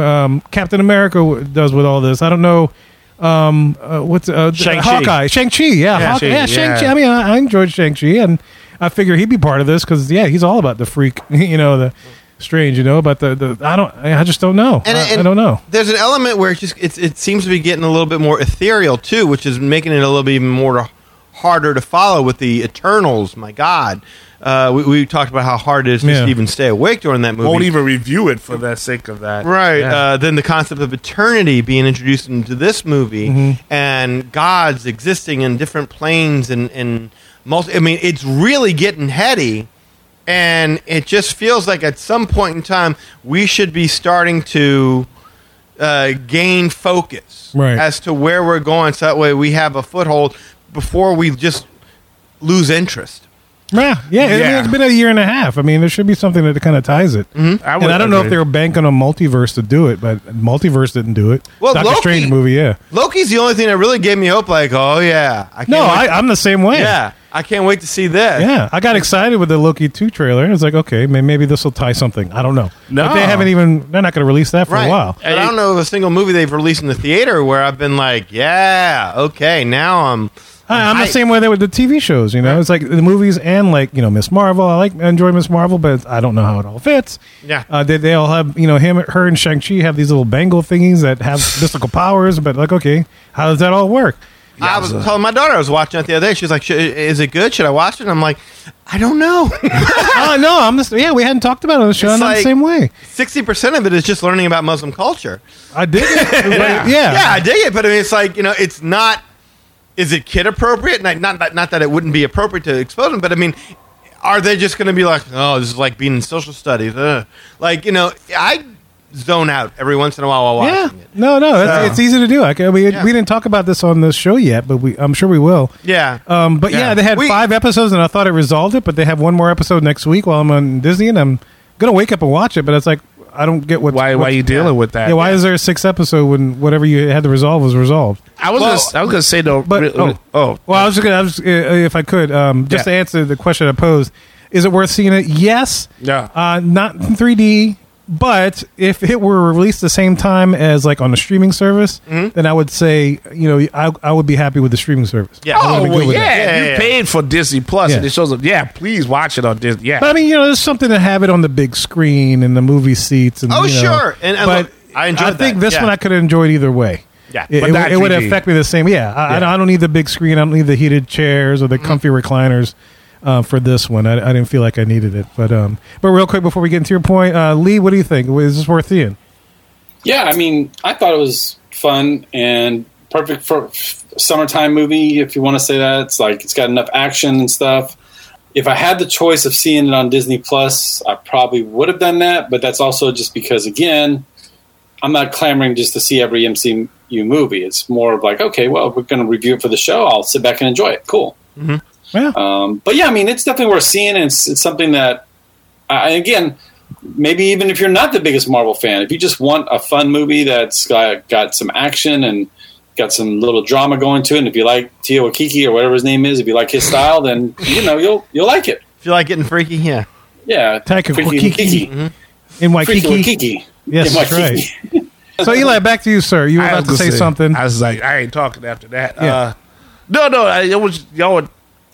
um, Captain America does with all this. I don't know um, uh, what's uh, Shang-Chi. Hawkeye, Shang Chi. Yeah, Yeah, Hawkeye, Shang- yeah, Shang Chi. I mean, I, I enjoyed Shang Chi, and I figure he'd be part of this because yeah, he's all about the freak. You know, the strange. You know, about the the. I don't. I just don't know. And, I, and I don't know. There's an element where it just it's, it seems to be getting a little bit more ethereal too, which is making it a little bit even more harder to follow with the Eternals. My God, uh, we, we talked about how hard it is Yeah. to even stay awake during that movie. won't even review it for the sake of that. Right. Yeah. Uh, then the concept of eternity being introduced into this movie Mm-hmm. and gods existing in different planes and, and multi- I mean, it's really getting heady. And it just feels like at some point in time, we should be starting to uh, gain focus Right. as to where we're going. So that way we have a foothold before we just lose interest. Yeah, yeah. I mean, Yeah. it's been a year and a half. I mean, there should be something that kind of ties it. Mm-hmm. I and would I don't know if agree. they were banking on multiverse to do it, but multiverse didn't do it. Well, Doctor Loki- Strange movie, yeah. Loki's the only thing that really gave me hope. Like, oh yeah, I can't No, wait- I, I'm the same way. yeah, I can't wait to see this. Yeah, I got excited with the Loki 2 trailer. And it's like, okay, may- maybe this will tie something. I don't know. No. But they haven't even, they're not going to release that for right. a while. But I don't know of a single movie they've released in the theater where I've been like, yeah, okay, now I'm. I, I'm the same way with the TV shows, you know? It's like the movies and, like, you know, Miss Marvel. I like, I enjoy Miss Marvel, but I don't know how it all fits. Yeah. Uh, they, they all have, you know, him, her, and Shang-Chi have these little bangle thingies that have mystical powers, but, like, okay, how does that all work? I was telling my daughter I was watching it the other day. She was like, "Sh- "Is it good? Should I watch it?" And I'm like, "I don't know. oh, no, I'm the, yeah, we hadn't talked about it on the show. It's I'm the like- same way. Sixty percent of it is just learning about Muslim culture. I did it. yeah. Yeah, I dig it, but I mean, it's like you know, it's not. Is it kid appropriate? Not not that, not that it wouldn't be appropriate to expose them, but I mean, are they just going to be like, "Oh, this is like being in social studies"? Ugh. Like you know, I zone out every once in a while while Yeah, watching it. no, no, So- it's, it's easy to do. We Yeah. we didn't talk about this on this show yet, but we I'm sure we will. Yeah, Um, but yeah. Yeah. they had We- five episodes, and I thought it resolved it. But they have one more episode next week while I'm on Disney, and I'm gonna wake up and watch it. But it's like I don't get what why what, why you dealing yeah. with that? Yeah, why is there a sixth episode when whatever you had to resolve was resolved? I was Well, gonna, I was gonna say though. but- re- oh. oh, Well, I was just gonna, I was, uh, if I could, um, just Yeah. to answer the question I posed, is it worth seeing it? Yes. Yeah. Uh, not in 3D, but if it were released the same time as like on a streaming service, then I would say, you know, I, I would be happy with the streaming service. Yeah. I Oh would've been well, good yeah. Yeah, you yeah, yeah. paid for Disney Plus, and Yeah. it shows up. Yeah, please watch it on Disney. Yeah, But I mean, you know, there's something to have it on the big screen and the movie seats. And Oh, you know, sure. And- and but look, I enjoyed think that. this Yeah. one I could have enjoyed either way. Yeah, it, but it, it would affect me the same. Yeah, I, I Yeah. don't- I don't need the big screen. I don't need the heated chairs or the Mm-hmm. comfy recliners uh, for this one. I, I didn't feel like I needed it. But um, but real quick before we get into your point, uh, Lee, what do you think? Is this worth seeing? Yeah, I mean, I thought it was fun and perfect for summertime movie. If you want to say that, it's like it's got enough action and stuff. If I had the choice of seeing it on Disney Plus, I probably would have done that. But that's also just because, again, I'm not clamoring just to see every MCU movie. It's more of like, okay, well, we're going to review it for the show. I'll sit back and enjoy it. Cool. Yeah. Um, but yeah, I mean, it's definitely worth seeing. And it's, it's something that, I again, maybe even if you're not the biggest Marvel fan, if you just want a fun movie that's got, got some action and got some little drama going to it, and if you like Tio Wakiki or whatever his name is, if you like his style, then you know you'll you'll like it. If you like getting freaky, yeah. Yeah, Taika Freaky Waikiki. In Freaky Waikiki. Waikiki. Yes, In that's Waikiki. So Eli, back to you, sir. You were I about to gonna say something. I was like, I ain't talking after that. Yeah. Uh, no, no, I, it was y'all were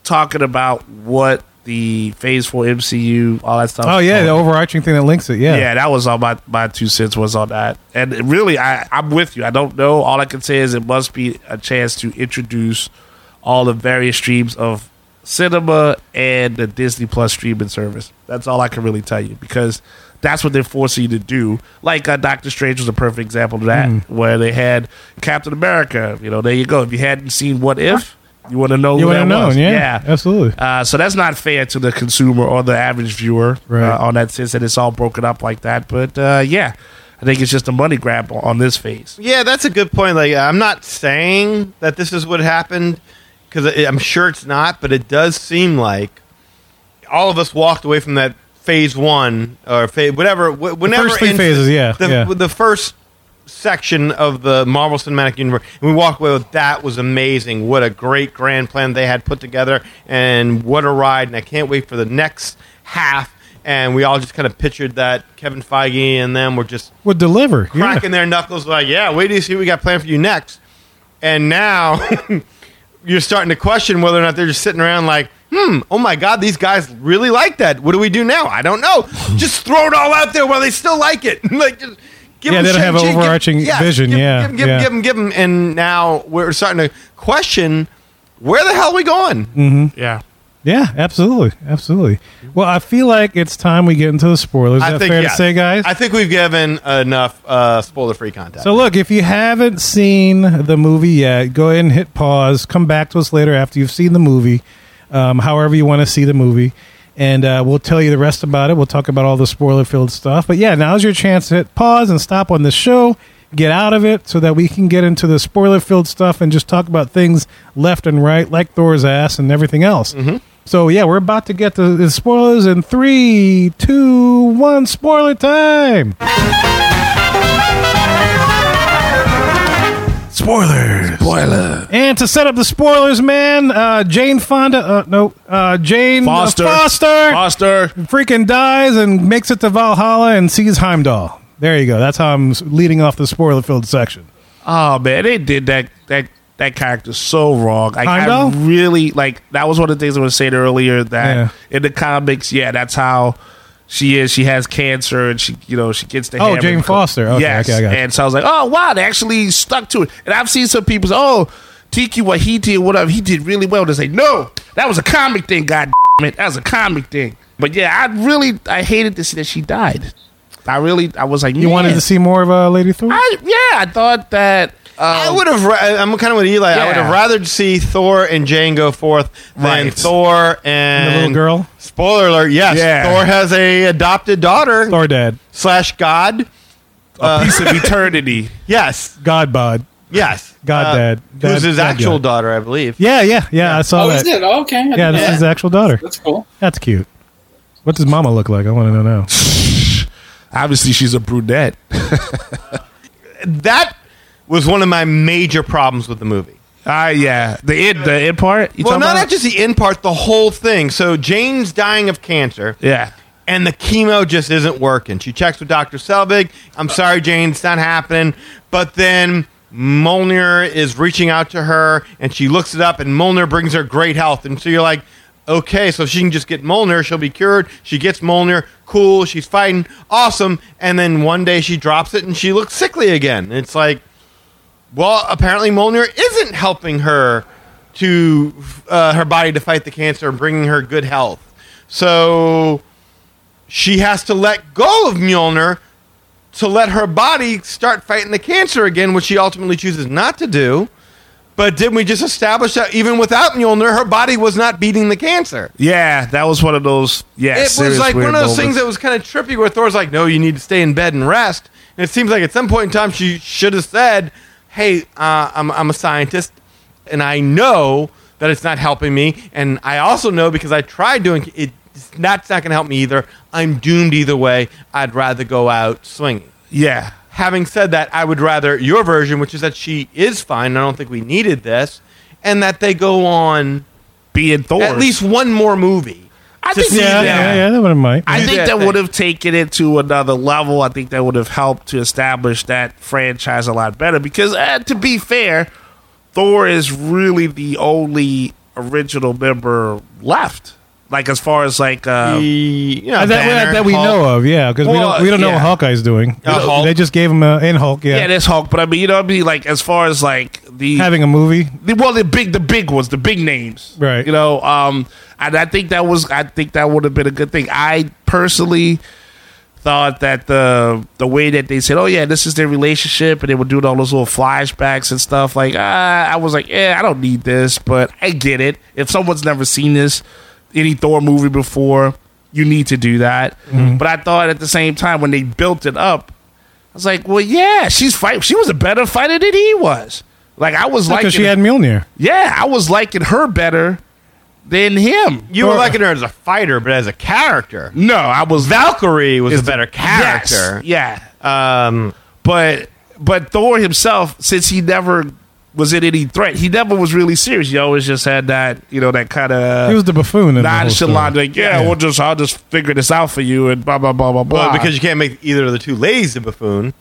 talking about what the Phase Four MCU, all that stuff. Oh yeah, the overarching thing that links it. Yeah. yeah, that was all my my two cents was on that. And really, I I'm with you. I don't know. All I can say is it must be a chance to introduce all the various streams of cinema and the Disney Plus streaming service. That's all I can really tell you because that's what they're forcing you to do. Like uh, Doctor Strange was a perfect example of that, Hmm. where they had Captain America. You know, there you go. If you hadn't seen What If, you want to know You who would have that known, was. yeah, absolutely. Uh, so that's not fair to the consumer or the average viewer Right. uh, on that sense that it's all broken up like that. But uh, yeah, I think it's just a money grab on- on this phase. Yeah, that's a good point. Like, I'm not saying that this is what happened because I'm sure it's not, but it does seem like all of us walked away from that phase one or phase whatever. wh- Whenever first three in- phases, yeah, the, yeah. the first section of the Marvel Cinematic Universe, and we walked away with that was amazing. What a great grand plan they had put together, and what a ride! And I can't wait for the next half. And we all just kind of pictured that Kevin Feige and them were just Would deliver. Yeah. cracking their knuckles like, yeah, wait till you see what we got planned for you next. And now you're starting to question whether or not they're just sitting around like, hmm, oh my God, these guys really like that. What do we do now? I don't know. just throw it all out there while they still like it. like, just give Yeah, them they don't have an shake, give- overarching vision, Give, yeah, give, give, yeah. give them, give them. And now we're starting to question where the hell are we going? Yeah. Yeah, absolutely, absolutely. Well, I feel like it's time we get into the spoilers. Is I that think, fair yeah. to say, guys? I think we've given enough uh, spoiler free content. So look, if you haven't seen the movie yet, go ahead and hit pause. Come back to us later after you've seen the movie, um, however you want to see the movie, and uh, we'll tell you the rest about it. We'll talk about all the spoiler-filled stuff. But yeah, now's your chance to hit pause and stop on the show. Get out of it so that we can get into the spoiler-filled stuff and just talk about things left and right, like Thor's ass and everything else. So yeah, we're about to get to the spoilers in three, two, one. Spoiler time. Spoilers. Spoiler. And to set up the spoilers, man, uh, Jane Fonda, uh, no, uh, Jane Foster. Foster Foster. freaking dies and makes it to Valhalla and sees Heimdall. There you go. That's how I'm leading off the spoiler-filled section. Oh man, they did that that that character so wrong. Like, I Heimdall? really like that was one of the things I was saying earlier that Yeah. in the comics, yeah, that's how she is. She has cancer and she you know she gets the Oh, Jane Foster. Okay, yes. okay, I got and so I was like, oh wow, they actually stuck to it. And I've seen some people say, oh, Tiki Wahiti or whatever, he did really well. They say, no, that was a comic thing. God damn it, that was a comic thing. But yeah, I really I hated to see that she died. I really I was like, You wanted to see more of uh, Lady Thor? I, yeah, I thought that. I Um, would have. Ra- I'm kind of with Eli. I would Yeah. have rather see Thor and Jane go forth than Right. Thor and, And the little girl? Spoiler alert! Yes, Yeah. Thor has a adopted daughter Thor dad. slash God. a piece of eternity. Yes, God bod. yes, God dad. Who's Dad- his dad actual God. daughter, I believe. Yeah, yeah, yeah. I saw Oh, that. is it? Oh, okay. I Yeah, didn't this know is his that. actual daughter. That's cool. That's cute. What does Mama look like? I want to know now. Obviously, she's a brunette. That was one of my major problems with the movie. Ah, yeah. The end, the end part. You well, talking not, about? not just the end part, the whole thing. So Jane's dying of cancer. Yeah. and the chemo just isn't working. She checks with Dr. Selvig. I'm sorry, Jane, it's not happening. But then Mjolnir is reaching out to her, and she looks it up, and Mjolnir brings her great health. And so you're like, okay, so if she can just get Mjolnir, she'll be cured. She gets Mjolnir, cool, she's fighting, awesome. And then one day she drops it, and she looks sickly again. It's like, well, apparently Mjolnir isn't helping her to uh, her body to fight the cancer and bringing her good health. So she has to let go of Mjolnir to let her body start fighting the cancer again, which she ultimately chooses not to do. But didn't we just establish that even without Mjolnir, her body was not beating the cancer? Yeah, that was one of those. Yeah, it was like one of those things that was kind of trippy where Thor's like, no, you need to stay in bed and rest. And it seems like at some point in time she should have said, hey, uh, I'm, I'm a scientist and I know that it's not helping me, and I also know because I tried doing it. That's not going to help me either. I'm doomed either way. I'd rather go out swinging. Yeah. Having said that, I would rather your version, which is that she is fine. I don't think we needed this, and that they go on Being Thor. at least one more movie. I think see Yeah, them. yeah, yeah, that would have might. I think that that would have taken it to another level. I think that would have helped to establish that franchise a lot better. Because, uh, to be fair, Thor is really the only original member left. Like as far as like, uh, The, you know, Uh, that, Banner, that we Hulk. know of, yeah, because we Well, don't we don't know yeah. what Hawkeye's doing. Uh, Hulk. They just gave him a in Hulk, yeah, yeah, there's Hulk. But I mean, you know, what I mean, like as far as like the having a movie. the, well, the big, the big ones, the big names, Right. You know, um, and I think that was, I think that would have been a good thing. I personally thought that the the way that they said, oh yeah, this is their relationship, and they were doing all those little flashbacks and stuff. Like, ah, I was like, yeah, I don't need this, but I get it. If someone's never seen this, any Thor movie before, you need to do that. But I thought at the same time when they built it up, I was like, well, yeah, she's fight. She was a better fighter than he was. Like I was liking, Because she had Mjolnir. yeah, I was liking her better than him. You were liking her as a fighter, but as a character, No, I was Valkyrie was is a the- better character. Yes, yeah, Um, but but Thor himself, since he never was in any threat, he never was really serious. He always just had that, you know, that kind of He was the buffoon in the whole nonchalant, story. like, yeah, Yeah. we'll just, I'll just figure this out for you, and blah blah blah blah blah. well, because you can't make either of the two ladies a buffoon,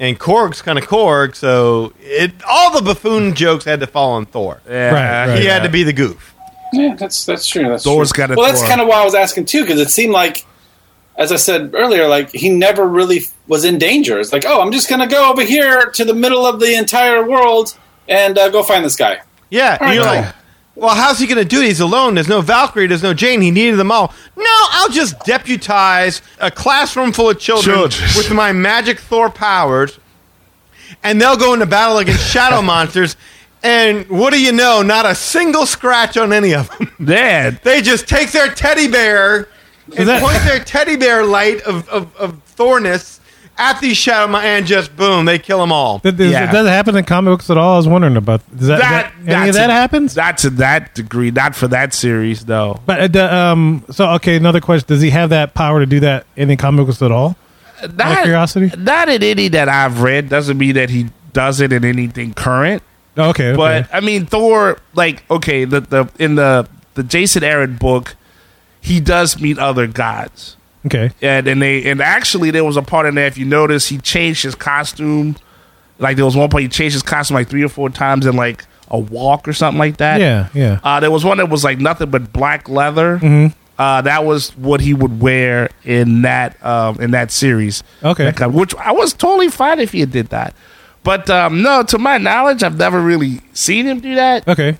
and Korg's kind of Korg, so it all the buffoon jokes had to fall on Thor. yeah, Right, right. He had to be the goof. Yeah, that's that's true. That's Thor's true. got a Well, that's kind of why I was asking too, because it seemed like, as I said earlier, like he never really was in danger. It's like, oh, I'm just gonna go over here to the middle of the entire world and uh, go find this guy. Yeah, and you're like, well, how's he going to do it? He's alone. There's no Valkyrie. There's no Jane. He needed them all. No, I'll just deputize a classroom full of children Children. with my magic Thor powers, and they'll go into battle against shadow monsters. And what do you know? Not a single scratch on any of them. Dad, They just take their teddy bear and that- point their teddy bear light of, of, of Thorness at these shadow mon- and just boom, they kill them all. Did, does, Yeah. does that happen in comic books at all? I was wondering about does that, that, that- any of that a- happens. Not to that degree, not for that series, though. but uh, um, so okay, another question: Does he have that power to do that in the comic books at all? Not, curiosity? not in any that I've read doesn't mean that he does it in anything current. Oh, okay, okay. But I mean, Thor, like, okay, the the in the the Jason Aaron book, he does meet other gods, okay, and and they and actually there was a part in there. If you notice, he changed his costume. Like there was one point he changed his costume like three or four times in like a walk or something like that. yeah, yeah. Uh, there was one that was like nothing but black leather. Mm-hmm. Uh, that was what he would wear in that um, in that series. Okay. That which I was totally fine if he did that. But um, no, to my knowledge, I've never really seen him do that. Okay.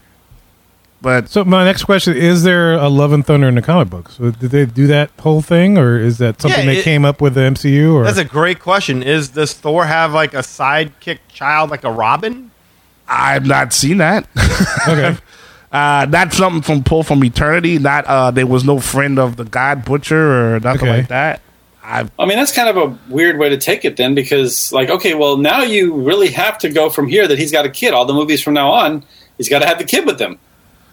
But So my next question: Is there a Love and Thunder in the comic books? So Did they do that whole thing, or is that something Yeah, they came up with the MCU? Or That's a great question. Is does Thor have like a sidekick child like a Robin? I've not seen that. okay. uh, not something from pull from eternity. Not uh, there was no friend of the God Butcher or nothing Okay. like that. I I mean, that's kind of a weird way to take it then, because like, okay, well, now you really have to go from here that he's got a kid. All the movies from now on, he's got to have the kid with him.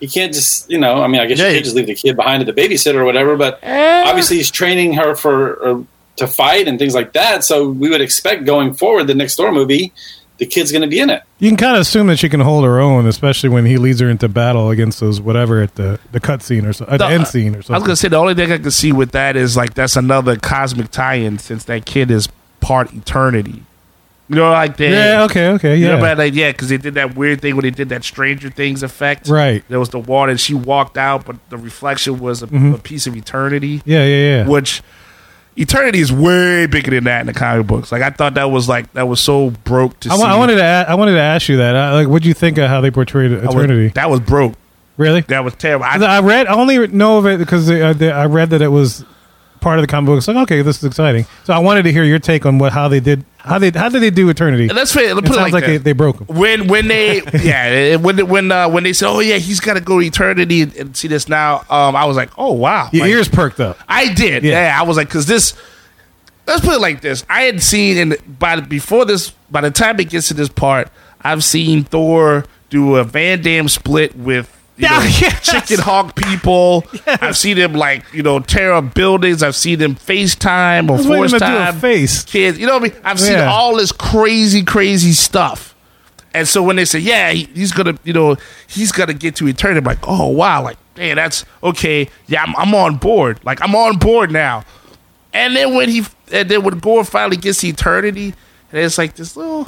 You can't just, you know, I mean, I guess Yeah, you you- could just leave the kid behind at the babysitter or whatever, but obviously he's training her for uh, to fight and things like that. So we would expect going forward, the next Thor movie, the kid's going to be in it. You can kind of assume that she can hold her own, especially when he leads her into battle against those whatever at the the cut scene or so, at the No, end scene or something. I was gonna say the only thing I can see with that is like that's another cosmic tie-in since that kid is part eternity. You know, like that. yeah. Okay. Okay. You Yeah. know, but like, yeah, because they did that weird thing when they did that Stranger Things effect. Right. There was the water, and she walked out, but the reflection was a, Mm-hmm. a piece of eternity. yeah. Yeah. Yeah. Which eternity is way bigger than that in the comic books. Like I thought that was like that was so broke to I, see. I wanted to. a- I wanted to ask you that. Uh, like, what do you think of how they portrayed I was- eternity? that was broke. really? That was terrible. I, I read. I only know of it because they, uh, they, I read that it was part of the comic book. It's like, okay, this is exciting. So I wanted to hear your take on what how they did how they how did they do eternity? let's put it, put it sounds like, like, they, they broke him. when when they yeah eh, when when uh, when they said oh yeah he's got to go to eternity and, and see this now um I was like oh wow Your Like, ears perked up. I did Yeah. yeah, I was like because this let's put it like this I had seen and by before this by the time it gets to this part I've seen Thor do a Van Damme split with you know, Yeah, yes. chicken hawk people. I've seen him like you know tear up buildings. I've seen him FaceTime or was waiting to do FaceTime face. kids. You know what I mean? I've seen Yeah. all this crazy, crazy stuff. And so when they say, "Yeah, he, he's gonna," you know, he's gonna get to eternity, I'm like, oh wow, like, man, that's okay. Yeah, I'm, I'm on board. Like, I'm on board now. And then when he, and then when Gorr finally gets to eternity, and it's like this little,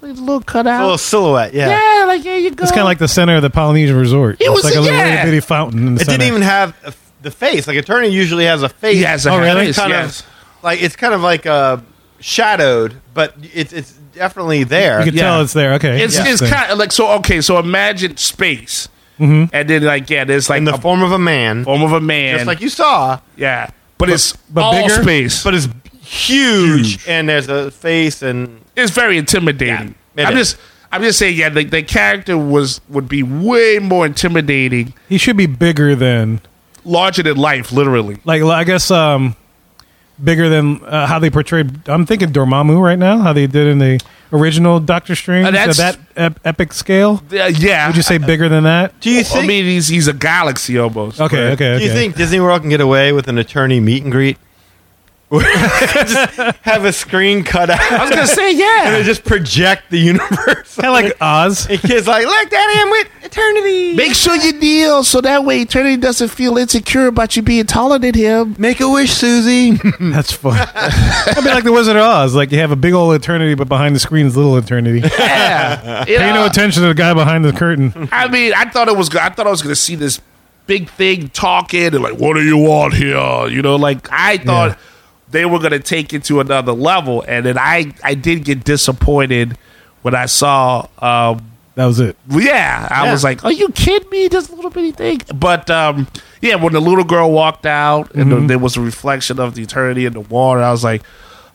like, little cutout. A little silhouette, yeah. yeah, like there you go. It's kind of like the center of the Polynesian resort. It it's was- like a little yeah. itty bitty fountain. In the It didn't even have a f- the face. Like Eternity usually has a face. he has a Oh, really? face, kind yes. of like it's kind of like uh, shadowed, but it's it's definitely there. You can Yeah. tell it's there. Okay, It's, it's kind of like so. Okay, so imagine space, Mm-hmm. and then like yeah, there's like in the a form of a man, form of a man, just like you saw, yeah, but, it's but all bigger? space. but it's huge, Huge. and there's a face and it's very intimidating. Yeah, it I'm is. just I'm just saying, yeah, the, the character was would be way more intimidating, he should be bigger than larger than life, literally. like I guess um bigger than uh, how they portrayed. I'm thinking Dormammu right now. How they did in the original Doctor Strange Uh, that's- at that ep- epic scale. Uh, yeah, Would you say bigger than that? Do you think? I think? mean, he's he's a galaxy almost. Okay, but- okay, okay. do you think Disney World can get away with an Eternity meet and greet? just have a screen cut out. I was gonna say, and yeah. they just project the universe. kind of like Oz? And kids like, look, Daddy, I'm with Eternity. Make sure you kneel so that way Eternity doesn't feel insecure about you being taller than him. Make a wish, Susie. That's fun. I'd be like the Wizard of Oz. Like you have a big old eternity, but behind the screen is little eternity. Yeah, You Pay no attention to the guy behind the curtain. I mean, I thought it was. go- I thought I was going to see this big thing talking and like, "What do you want here?" You know, like I thought Yeah. They were going to take it to another level, and then I I did get disappointed when I saw. Um, That was it. yeah, I Yeah. was like, "Are you kidding me?" This little bitty thing. But um, yeah, when the little girl walked out and Mm-hmm. the, there was a reflection of the eternity in the water, I was like.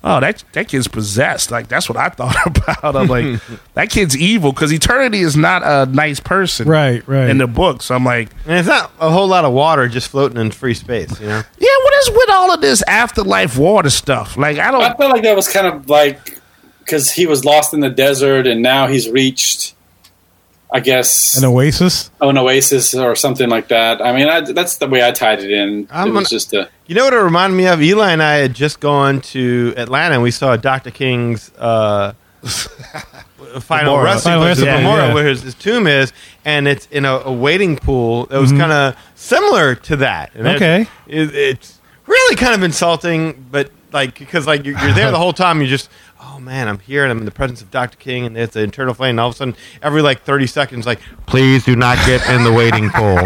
Oh, that that kid's possessed. Like that's what I thought about. I'm like, that kid's evil because Eternity is not a nice person, Right, right. In the book, so I'm like, and it's not a whole lot of water just floating in free space, you know? yeah, what is with all of this afterlife water stuff? Like, I I don't. I felt like that was kind of like because he was lost in the desert and now he's reached, I guess, An oasis. an oasis or something like that. I mean, I, that's the way I tied it in. I'm it was gonna- just a You know what it reminded me of? Eli and I had just gone to Atlanta and we saw Dr. King's uh, final Memorial. resting Final place, the resting, yeah. where his, his tomb is, and it's in a, a waiting pool that Mm-hmm. was kind of similar to that. And Okay. it, it's really kind of insulting, but like because like you're, you're there the whole time, you just oh man, I'm here and I'm in the presence of Dr. King, and there's the internal flame, and all of a sudden, every like 30 seconds, like please do not get in the waiting pool,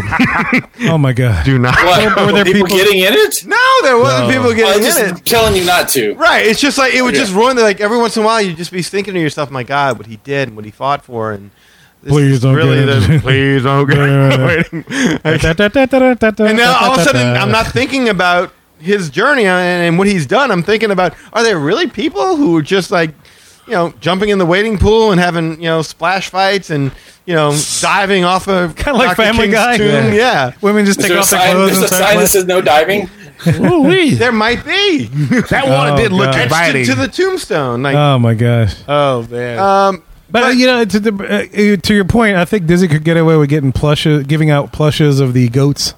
Oh my god. do not. what? Were there people, people- getting in it? No, there wasn't No. people I getting was in it. telling you not to. Right. It's just like it would Yeah. just ruin. The, like every once in a while, you'd just be thinking to yourself, "My God, what he did and what he fought for." And this Please is don't really get the, please don't get and And now all of a sudden, I'm not thinking about his journey and, and what he's done. I'm thinking about are there really people who are just like, you know, jumping in the waiting pool and having you know splash fights and you know diving off of Kinda like Dr. Family King's Guy. tomb? Yeah. Yeah. Women just Is take a off their sign, clothes there's and a start sign that says no diving? Ooh-wee. There might be that water Oh, did look God. etched inviting. into the tombstone. Like, Oh my gosh. oh man. um, But, uh, you know, to, the, uh, to your point, I think Disney could get away with getting plushes, giving out plushes of the goats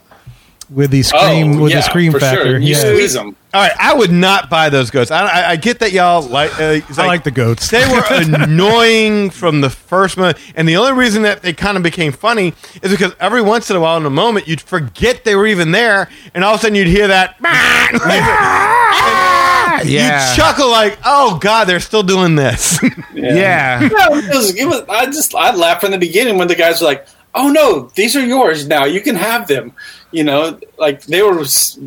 with the scream oh, with yeah, the scream for factor. Sure. You Yeah, squeeze them. all right, I would not buy those goats. I, I, I get that y'all like. Uh, it's I like the goats. They were annoying from the first moment, and the only reason that they kind of became funny is because every once in a while, in a moment, you'd forget they were even there, and all of a sudden you'd hear that. and yeah. You'd chuckle like, "Oh God, they're still doing this." yeah. No, it was, it was, I just I laughed from the beginning when the guys were like, "Oh no, these are yours now. You can have them." You know, like they were s-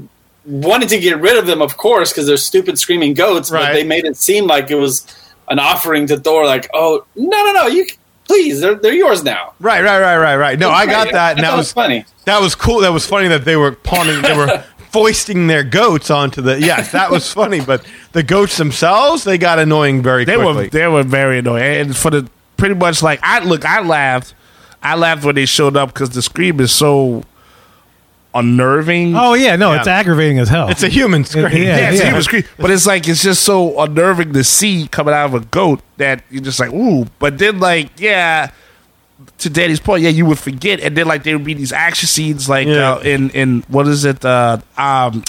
wanting to get rid of them, of course, because they're stupid screaming goats. Right. But they made it seem like it was an offering to Thor. Like, "Oh no, no, no, you please, they're they're yours now." right, right, right, right, right. No, I got that, and I that thought it was funny. that was cool. That was funny that they were pawning. They were foisting their goats onto the. Yes, that was funny. But the goats themselves, they got annoying very They quickly. were they were very annoying, and for the pretty much like I look, I laughed, I laughed when they showed up because the scream is so unnerving. Oh yeah, no, Yeah. it's aggravating as hell. it's a human scream. yeah, yeah, it's yeah. a human scream, but it's like it's just so unnerving to see coming out of a goat that you're just like ooh. But then like yeah, to Danny's point, yeah, you would forget, and then like there would be these action scenes, like Yeah. uh, in in what is it, uh, um,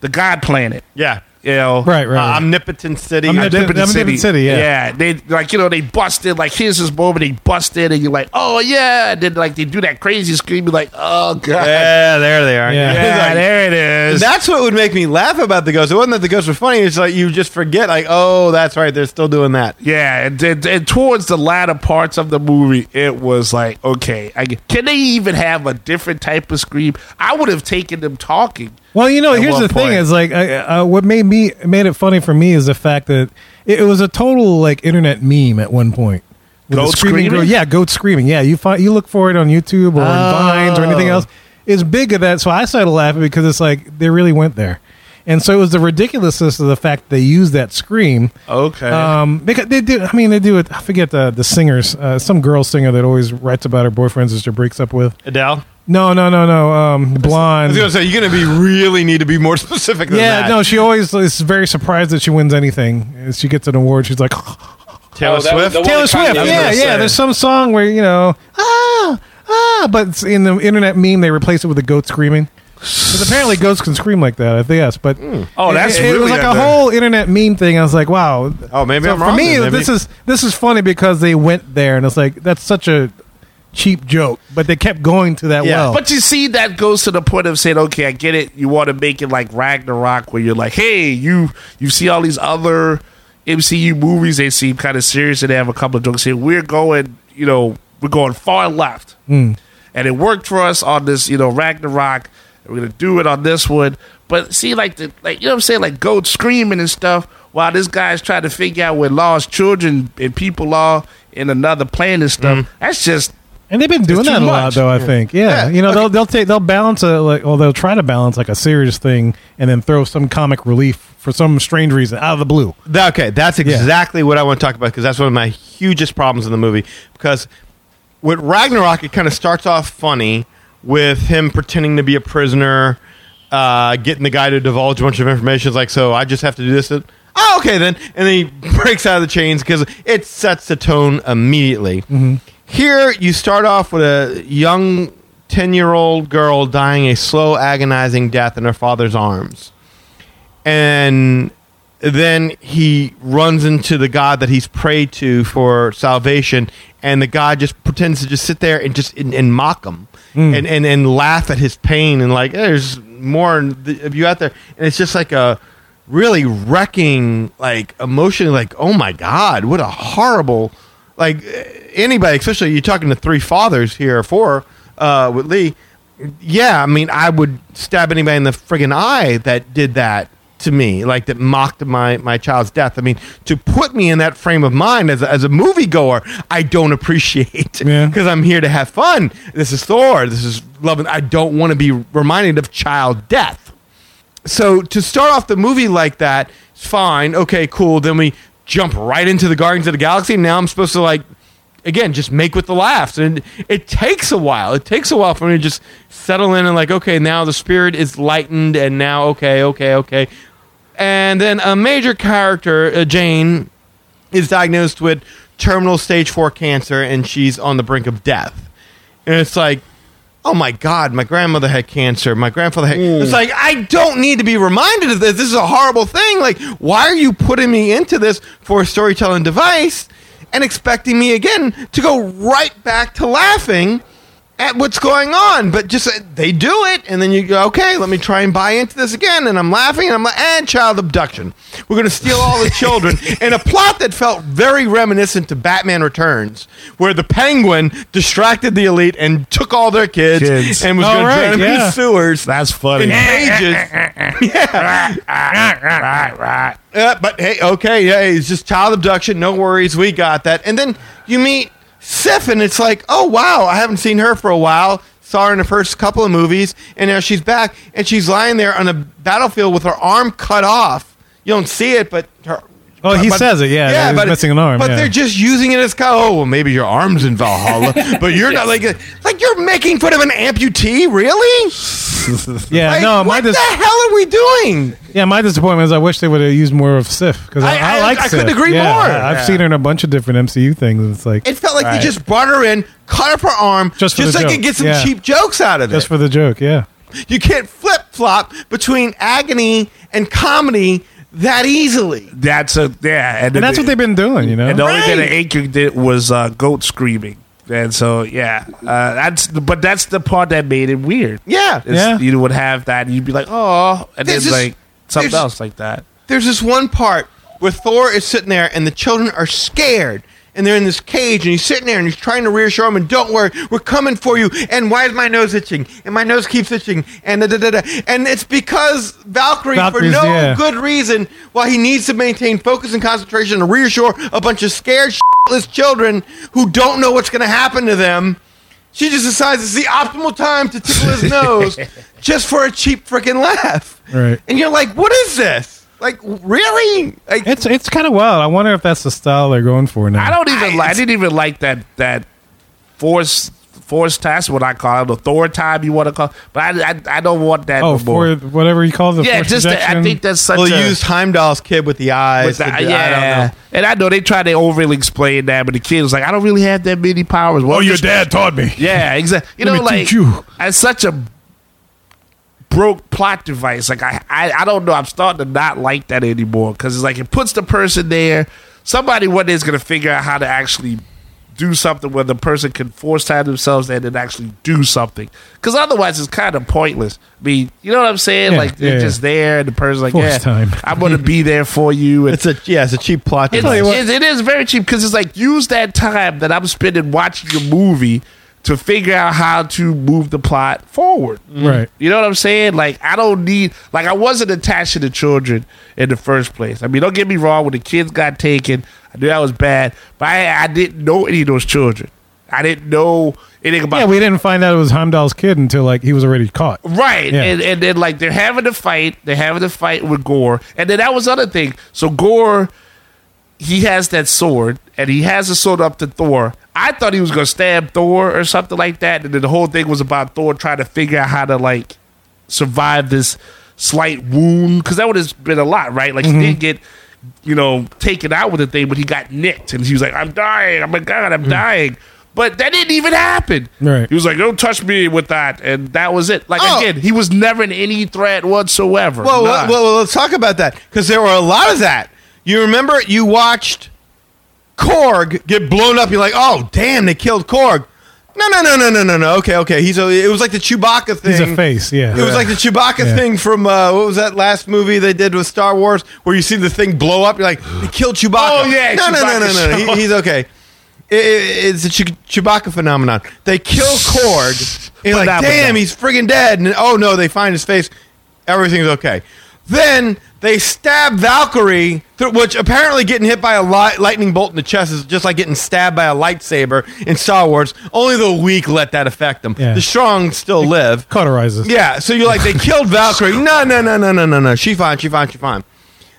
the God Planet, Yeah. You know, Right, right. Uh, omnipotent city. Omnipotent- Omnipotent Omnipotent City, yeah. yeah. They like you know they busted like here's this moment they busted and you're like oh yeah and then like they do that crazy scream you're like oh god Yeah, there they are. Yeah. Yeah like- there it is That's what would make me laugh about the ghosts. It wasn't that the ghosts were funny. It's like you just forget, like, oh, that's right, they're still doing that. yeah and, then and towards the latter parts of the movie it was like okay I, can they even have a different type of scream I would have taken them talking Well, you know, here's the thing: is like uh, uh, what made me made it funny for me is the fact that it, it was a total like internet meme at one point. Goat screaming screaming? yeah, goat screaming. Yeah, you find you look for it on YouTube or on Vines or anything Oh. else. It's big of that, so I started laughing because it's like they really went there, and so it was the ridiculousness of the fact that they used that scream. okay Um, because they do. I mean, they do it. I forget the the singers. Uh, some girl singer that always writes about her boyfriends that she breaks up with. Adele? No, no, no, no. Um, I was going to say, you're going to be really need to be more specific than that. Yeah, that. no, she always is very surprised that she wins anything. As she gets an award, she's like, Taylor Oh, that was Swift? the one Taylor Swift. Kanye Yeah, West yeah. said. There's some song where, you know, ah, ah, but it's in the internet meme, they replace it with a goat screaming. Because apparently goats can scream like that, I think, yes. But oh that's it, really it was like a out there. whole internet meme thing. I was like, wow. Oh, maybe So I'm for wrong. me, then. Maybe- this is this is funny because they went there, and it's like that's such a cheap joke, but they kept going to that Yeah. well. But you see, that goes to the point of saying, okay, I get it. You want to make it like Ragnarok, where you're like, hey, you you see all these other MCU movies, they seem kind of serious and they have a couple of jokes here. We're going, you know, we're going far left, Hmm. and it worked for us on this, you know, Ragnarok. And we're gonna do it on this one, but see, like the like, you know what I'm saying, like goats screaming and stuff, while this guy's trying to figure out where lost children and people are in another planet and stuff. That's just And they've been doing that a lot, though. I think, yeah. You know, they'll they'll take they'll balance a like, well, they'll try to balance like a serious thing, and then throw some comic relief for some strange reason out of the blue. That- okay, that's exactly what I want to talk about because that's one of my hugest problems in the movie. Because with Ragnarok, it kind of starts off funny with him pretending to be a prisoner, uh, getting the guy to divulge a bunch of information. It's like, so I just have to do this. Oh, okay then. And then he breaks out of the chains because it sets the tone immediately. Here, you start off with a young 10 year old girl dying a slow, agonizing death in her father's arms. And then he runs into the god that he's prayed to for salvation and the god just pretends to just sit there and just and, and mock him hmm. and, and and laugh at his pain and like there's more of you out there. And it's just like a really wrecking like emotion like oh my god what a horrible like anybody especially you're talking to three fathers here four uh, with lee yeah, I mean, I would stab anybody in the friggin' eye that did that to me, like that mocked my, my child's death. I mean, to put me in that frame of mind as a, as a moviegoer, I don't appreciate Yeah. because I'm here to have fun. This is Thor. This is loving. I don't want to be reminded of child death. So to start off the movie like that, it's fine. Okay, cool. Then we jump right into the Guardians of the Galaxy. And Now I'm supposed to like again just make with the laughs. And it takes a while. It takes a while for me to just settle in and like okay now the spirit is lightened and now okay okay okay. And then a major character uh, jane is diagnosed with terminal stage 4 cancer and she's on the brink of death. And it's like oh my god my grandmother had cancer. My grandfather had mm. it's like i don't need to be reminded of this. This is a horrible thing. Like why are you putting me into this for a storytelling device and expecting me again to go right back to laughing at what's going on. But just uh, they do it, and then you go, okay, let me try and buy into this again. And I'm laughing, and I'm like, and child abduction. We're going to steal all the children in a plot that felt very reminiscent to Batman Returns, where the Penguin distracted the elite and took all their kids, Kids. and was going right, to drown them in yeah. the sewers. that's funny. in cages. right, right. Uh, but hey, okay, yeah, it's just child abduction. No worries, we got that. And then you meet Sif, and it's like, oh wow, I haven't seen her for a while. Saw her in the first couple of movies, and now she's back, and she's lying there on a battlefield with her arm cut off. You don't see it, but her. Oh, he says it, yeah, that he's missing an arm, But yeah. they're just using it as kind of, oh, well, maybe your arm's in Valhalla, but you're not like, like you're making fun of an amputee, really? Yeah, Like, no, my what dis- the hell are we doing? yeah, my disappointment is I wish they would have used more of Sif because I, I- I, I- like I Sif. couldn't agree Yeah, more. I- I've seen her in a bunch of different MCU things, and it's like It felt like Right. they just brought her in, cut up her arm, Just just, for so the they could joke. get some Yeah. cheap jokes out of it. just for the joke. Yeah, you can't flip flop between agony and comedy that easily. That's a yeah, and, and that's what they've been doing. You know, And the only thing that Right. Anchor did was uh, goat screaming, and so yeah, uh, that's but that's the part that made it weird. Yeah. Is Yeah. You would have that, and you'd be like, oh, and There's then this- like something else like that. There's this one part where Thor is sitting there and the children are scared. And they're in this cage, and he's sitting there, and he's trying to reassure them. And don't worry, we're coming for you. And why is my nose itching? And my nose keeps itching. And da, da, da, da. and it's because Valkyrie, Valkyrie's, for no yeah. good reason, why he needs to maintain focus and concentration and reassure a bunch of scared, shitless children who don't know what's going to happen to them. She just decides it's the optimal time to tickle his nose just for a cheap freaking laugh. Right. And you're like, what is this? Like, really? Like, it's it's kind of wild. I wonder if that's the style they're going for now. I don't even I- like. I didn't even like that that force force test. What I call it, the Thor time you want to call, but I I, I don't want that Oh, no for whatever you call it, the yeah, just that, I think that's such well, a use Heimdall's kid with the eyes. with the- to do- yeah, I don't know. and I know they try to overly explain that, but the kid was like, I don't really have that many powers. Well, Oh, your just- dad taught me. Yeah, exactly. You Let know, me like teach you. it's such a broke plot device. Like I, I, I don't know. I'm starting to not like that anymore because it's like it puts the person there. Somebody one day is going to figure out how to actually do something where the person can force time themselves and then actually do something. Because otherwise, it's kind of pointless. I mean, you know what I'm saying? Yeah, like they're yeah, just there, and the person's like, Force "Yeah, time. I'm going to be there for you." And It's a yeah, it's a cheap plot. it's, device. it's- it is very cheap because it's like use that time that I'm spending watching a movie to figure out how to move the plot forward. Mm-hmm. Right. You know what I'm saying? Like I don't need like I wasn't attached to the children in the first place. I mean, don't get me wrong. When the kids got taken, I knew that was bad, but I, I didn't know any of those children. I didn't know anything about Yeah, we didn't find out it was Heimdall's kid until like he was already caught. Right. Yeah. And and then like they're having the fight. They're having the fight with Gorr. And then that was the other thing. So Gorr he has that sword and he has a sword up to Thor. I thought he was gonna stab Thor or something like that. And then the whole thing was about Thor trying to figure out how to like survive this slight wound. Cause that would have been a lot, right? Like he mm-hmm. did get you know, taken out with the thing, but he got nicked and he was like, I'm dying. Oh my god, I'm mm. dying. But that didn't even happen. Right. He was like, "Don't touch me with that," and that was it. Like Oh. again, he was never in any threat whatsoever. Well, None. well, well, let's talk about that because there were a lot of that. You remember you watched Korg get blown up. You're like, oh damn, they killed Korg. No, no, no, no, no, no, no. Okay, okay. He's a, it was like the Chewbacca thing. He's a face, yeah. It was like the Chewbacca Yeah. thing from uh, what was that last movie they did with Star Wars where you see the thing blow up. You're like, they killed Chewbacca. Oh, yeah, no, no, no, no, no, no. He, he's okay. It, it, it's a Chew- Chewbacca phenomenon. They kill Korg. And like, damn, he's friggin' dead. And oh no, they find his face. Everything's okay. Then they stab Valkyrie, which apparently getting hit by a li- lightning bolt in the chest is just like getting stabbed by a lightsaber in Star Wars. Only the weak let that affect them. Yeah. The strong still live. Cauterizes. Yeah, so you're like, they killed Valkyrie. No, no, no, no, no, no, no. She fine, she fine, she fine.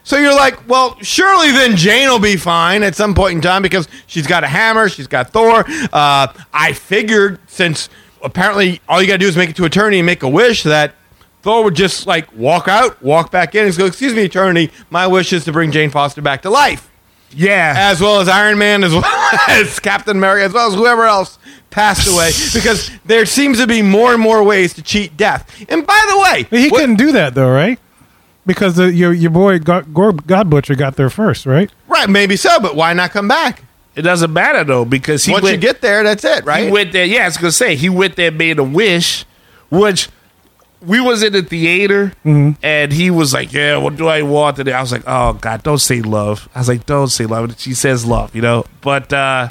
So you're like, well, surely then Jane will be fine at some point in time because she's got a hammer, she's got Thor. Uh, I figured since apparently all you got to do is make it to Eternity and make a wish that Thor would just like walk out, walk back in, and go, excuse me, Eternity, my wish is to bring Jane Foster back to life yeah, as well as Iron Man, as well as Captain America, as well as whoever else passed away, because there seems to be more and more ways to cheat death. And by the way, He what- couldn't do that though, right? Because the, your your boy God, God Butcher got there first, right? right, maybe so, but why not come back? it doesn't matter though because he Once went, you get there, that's it, right? he went there. Yeah, I was gonna say he went there, made a wish, which we was in the theater, Mm-hmm. and he was like, "Yeah, what do I want?" And I was like, "Oh God, don't say love." I was like, "Don't say love." And she says love, you know, but. uh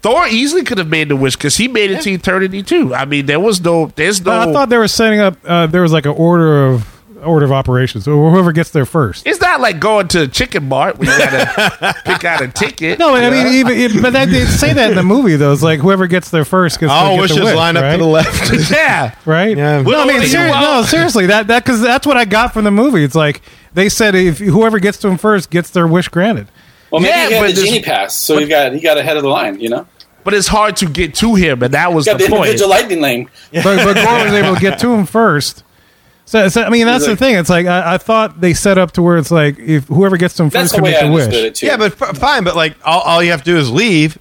Thor easily could have made the wish because he made it to eternity too. I mean, there was no, there's no. I thought they were setting up. Uh, there was like an order of order of operations. So whoever gets there first. It's not like going to a Chicken Mart where you gotta pick out a ticket. No, I mean, even it, but that, they say that in the movie though. It's like whoever gets there first gets. All to get wishes the wish, line up to the left. yeah. right? Yeah. No, I mean, you- seri- well- no, seriously, that that because that's what I got from the movie. It's like they said if whoever gets to him first gets their wish granted. Well, maybe Yeah, he had but the genie pass, so he got he got ahead of the line. You know, But it's hard to get to him, and that was got the the point. individual lightning lane. But, but Gorr was able to get to him first, So, so I mean, that's the thing. It's like I, I thought they set up to where it's like if whoever gets them first can make I the wish. understood it too. Yeah, but f- fine. But like, all, all you have to do is leave,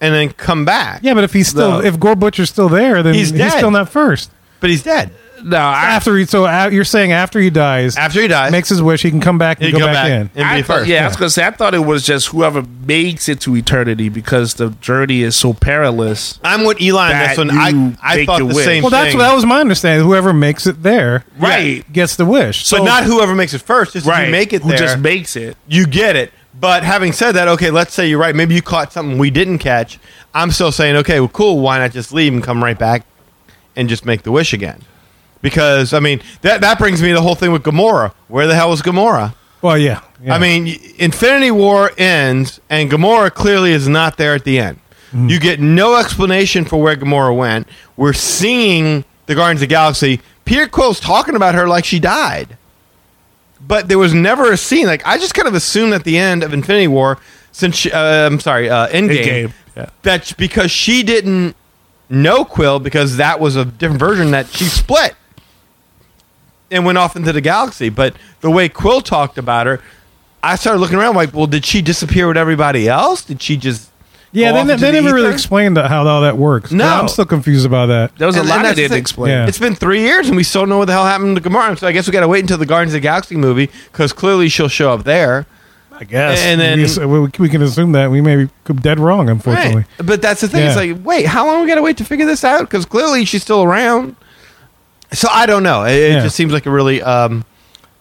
and then come back. Yeah, but if he's still No. if Gore Butcher's still there, then He's he's, dead. still not first. but he's dead No, I, After he, so uh, you're saying after he dies, after he dies. makes his wish, he can come back and he go go back, back in. and I be thought- first. yeah, I was gonna say I thought it was just whoever makes it to eternity because the journey is so perilous. I'm with Eli on That this one. you I I make thought your the wish. same Well, that's thing. what that was my understanding. Whoever makes it there, Right. gets the wish. but So not whoever makes it first. Just if Right. you make it Who there. just makes it. you get it. But having said that, okay, let's say you're right. Maybe you caught something we didn't catch. I'm still saying, okay, well, cool. Why not just leave and come right back and just make the wish again? Because I mean, that that brings me to the whole thing with Gamora. Where the hell was Gamora? well, yeah, yeah. I mean, Infinity War ends, and Gamora clearly is not there at the end. Mm-hmm. You get no explanation for where Gamora went. We're seeing the Guardians of the Galaxy. Peter Quill's talking about her like she died, but there was never a scene. Like I just kind of assumed at the end of Infinity War, since she, uh, I'm sorry, uh, Endgame, Endgame, yeah. that's because she didn't know Quill because that was a different version that she split and went off into the galaxy. But the way Quill talked about her, I started looking around like, well, did she disappear with everybody else? Did she just yeah, go they, off ne- into they the never really ether? explained how all that works. No. I'm still confused about that. There was And- a lot and they didn't explain. Yeah. It's been three years and we still don't know what the hell happened to Gamora. So I guess we got to wait until the Guardians of the Galaxy movie because clearly she'll show up there. I guess, And then- we, we, we can assume that we may be dead wrong. Unfortunately, Right. But that's the thing. It's like, wait, how long we got to wait to figure this out? Because clearly she's still around. So I don't know. It, it Yeah. just seems like a really um,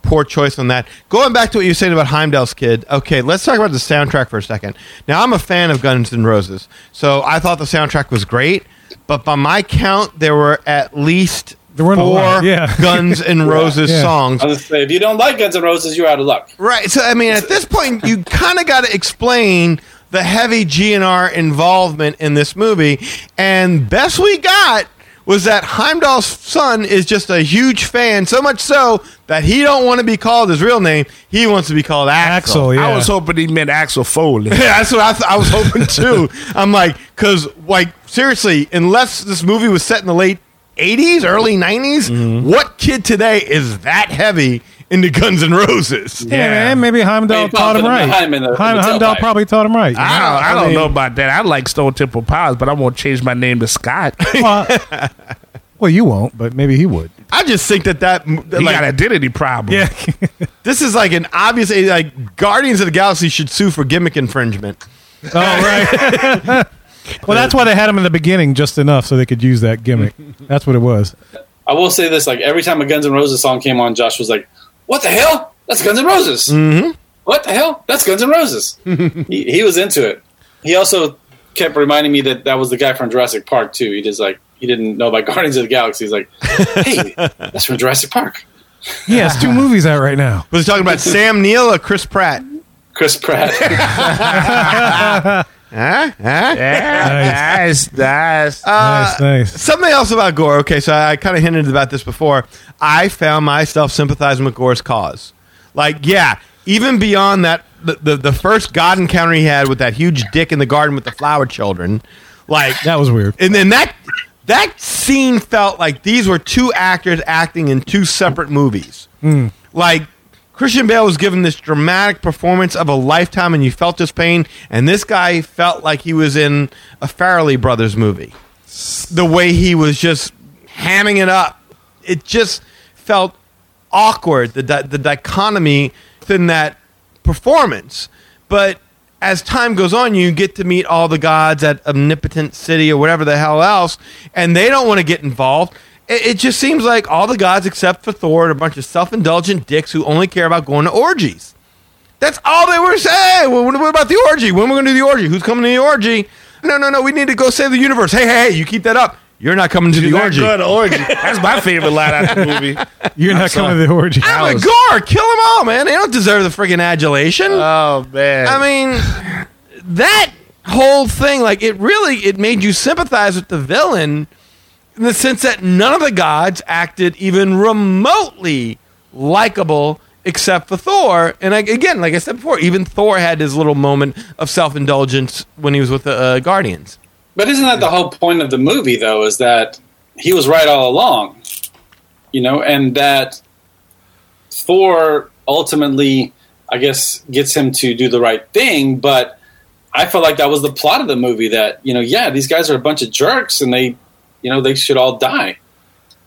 poor choice on that. Going back to what you were saying about Heimdall's kid. Okay, let's talk about the soundtrack for a second. Now I'm a fan of Guns N' Roses, so I thought the soundtrack was great. But by my count, there were at least There weren't four yeah. Guns N' Roses Yeah. songs I say, if you don't like Guns N' Roses, you're out of luck. Right. So I mean, at this point, you kind of got to explain the heavy GNR involvement in this movie, and best we got was that Heimdall's son is just a huge fan, so much so that he don't want to be called his real name. He wants to be called Axel. Axel. Yeah, I was hoping he meant Axel Foley. Yeah, that's what I, th- I was hoping too. I'm like, because like seriously, unless this movie was set in the late '80s, early '90s, mm-hmm. what kid today is that heavy into Guns N' Roses? Yeah, man, maybe Heimdall Maybe taught him right. behind in the- in the Heim- Heimdall tailpipe. probably taught him right. you I don't, I don't mean- know about that. I like Stone Temple Pilots, but I'm gonna change my name to Scott. well, well, you won't, but maybe he would. I just think that that like, got identity problem. Yeah, This is like an obvious eh, like Guardians of the Galaxy should sue for gimmick infringement. Oh, right. well, that's why they had him in the beginning just enough so they could use that gimmick. That's what it was. I will say this: like every time a Guns N' Roses song came on, Josh was like, "What the hell? That's Guns N' Roses." Mm-hmm. What the hell? That's Guns N' Roses. he, he was into it. He also kept reminding me that that was the guy from Jurassic Park too. He just like he didn't know about Guardians of the Galaxy. He's like, "Hey, that's from Jurassic Park." He has two movies out right now. Was he talking about Sam Neill or Chris Pratt? Chris Pratt. Huh? Huh? Yeah, nice, nice. Uh, nice, nice. Something else about Gorr. Okay, so I kind of hinted about this before. I found myself sympathizing with Gorr's cause. Like, yeah, even beyond that, the, the, the first God encounter he had with that huge dick in the garden with the flower children, like That was weird. and then that that scene felt like these were two actors acting in two separate movies. Hmm. Like Christian Bale was given this dramatic performance of a lifetime, and you felt his pain, and this guy felt like he was in a Farrelly Brothers movie. The way he was just hamming it up, it just felt awkward. The di- the dichotomy within that performance, but as time goes on, you get to meet all the gods at Omnipotent City or whatever the hell else, and they don't want to get involved. It, it just seems like all the gods, except for Thor, are a bunch of self indulgent dicks who only care about going to orgies. That's all they were saying. Well, what what about the orgy? When are we going to do the orgy? Who's coming to the orgy? No, no, no. We need to go save the universe. Hey, hey, hey! You keep that up. You're not coming to the Not orgy. good orgy. That's my favorite line out of the movie. You're not coming to the orgy. I'm like, Gorr, kill them all, man. They don't deserve the freaking adulation. Oh man. I mean, that whole thing, like it really, it made you sympathize with the villain in the sense that none of the gods acted even remotely likable except for Thor. And like, again, like I said before, even Thor had his little moment of self indulgence when he was with the uh, Guardians. but isn't that the whole point of the movie, though? Is that he was right all along? you know, and that Thor ultimately, I guess, gets him to do the right thing. But I felt like that was the plot of the movie. That you know, yeah, these guys are a bunch of jerks, and they, you know, they should all die.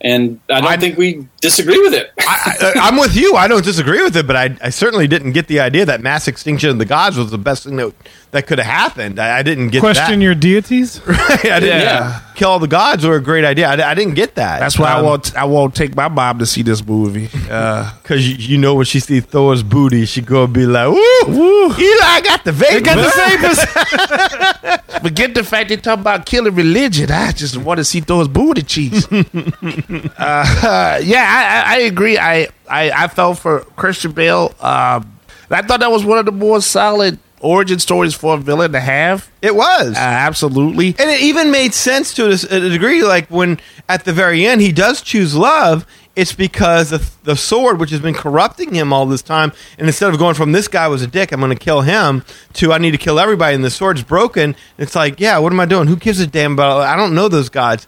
And I don't I- think we disagree with it. I, I, uh, I'm with you. I don't disagree with it, but I, I certainly didn't get the idea that mass extinction of the gods was the best thing that, that could have happened. I, I didn't get Question that. your deities. right? I didn't Yeah. kill all the gods were a great idea. I, I didn't get that. That's why I Um, won't. I won't take my mom to see this movie. Uh, Because you, you know when she see Thor's booty, she go be like, "Woo, woo, Eli got the vape, Got the same. forget the fact they talk about killing religion. I just want to see Thor's booty cheeks. uh, yeah, I, I I agree. I, I I felt for Christian Bale. Um, I thought that was one of the more solid origin stories for a villain to have. It was. Uh, absolutely. And it even made sense to a, a degree. Like when at the very end he does choose love, it's because the, the sword, which has been corrupting him all this time, and instead of going from this guy was a dick, I'm going to kill him, to I need to kill everybody, and the sword's broken. It's like, yeah, what am I doing? Who gives a damn about? I don't know those gods.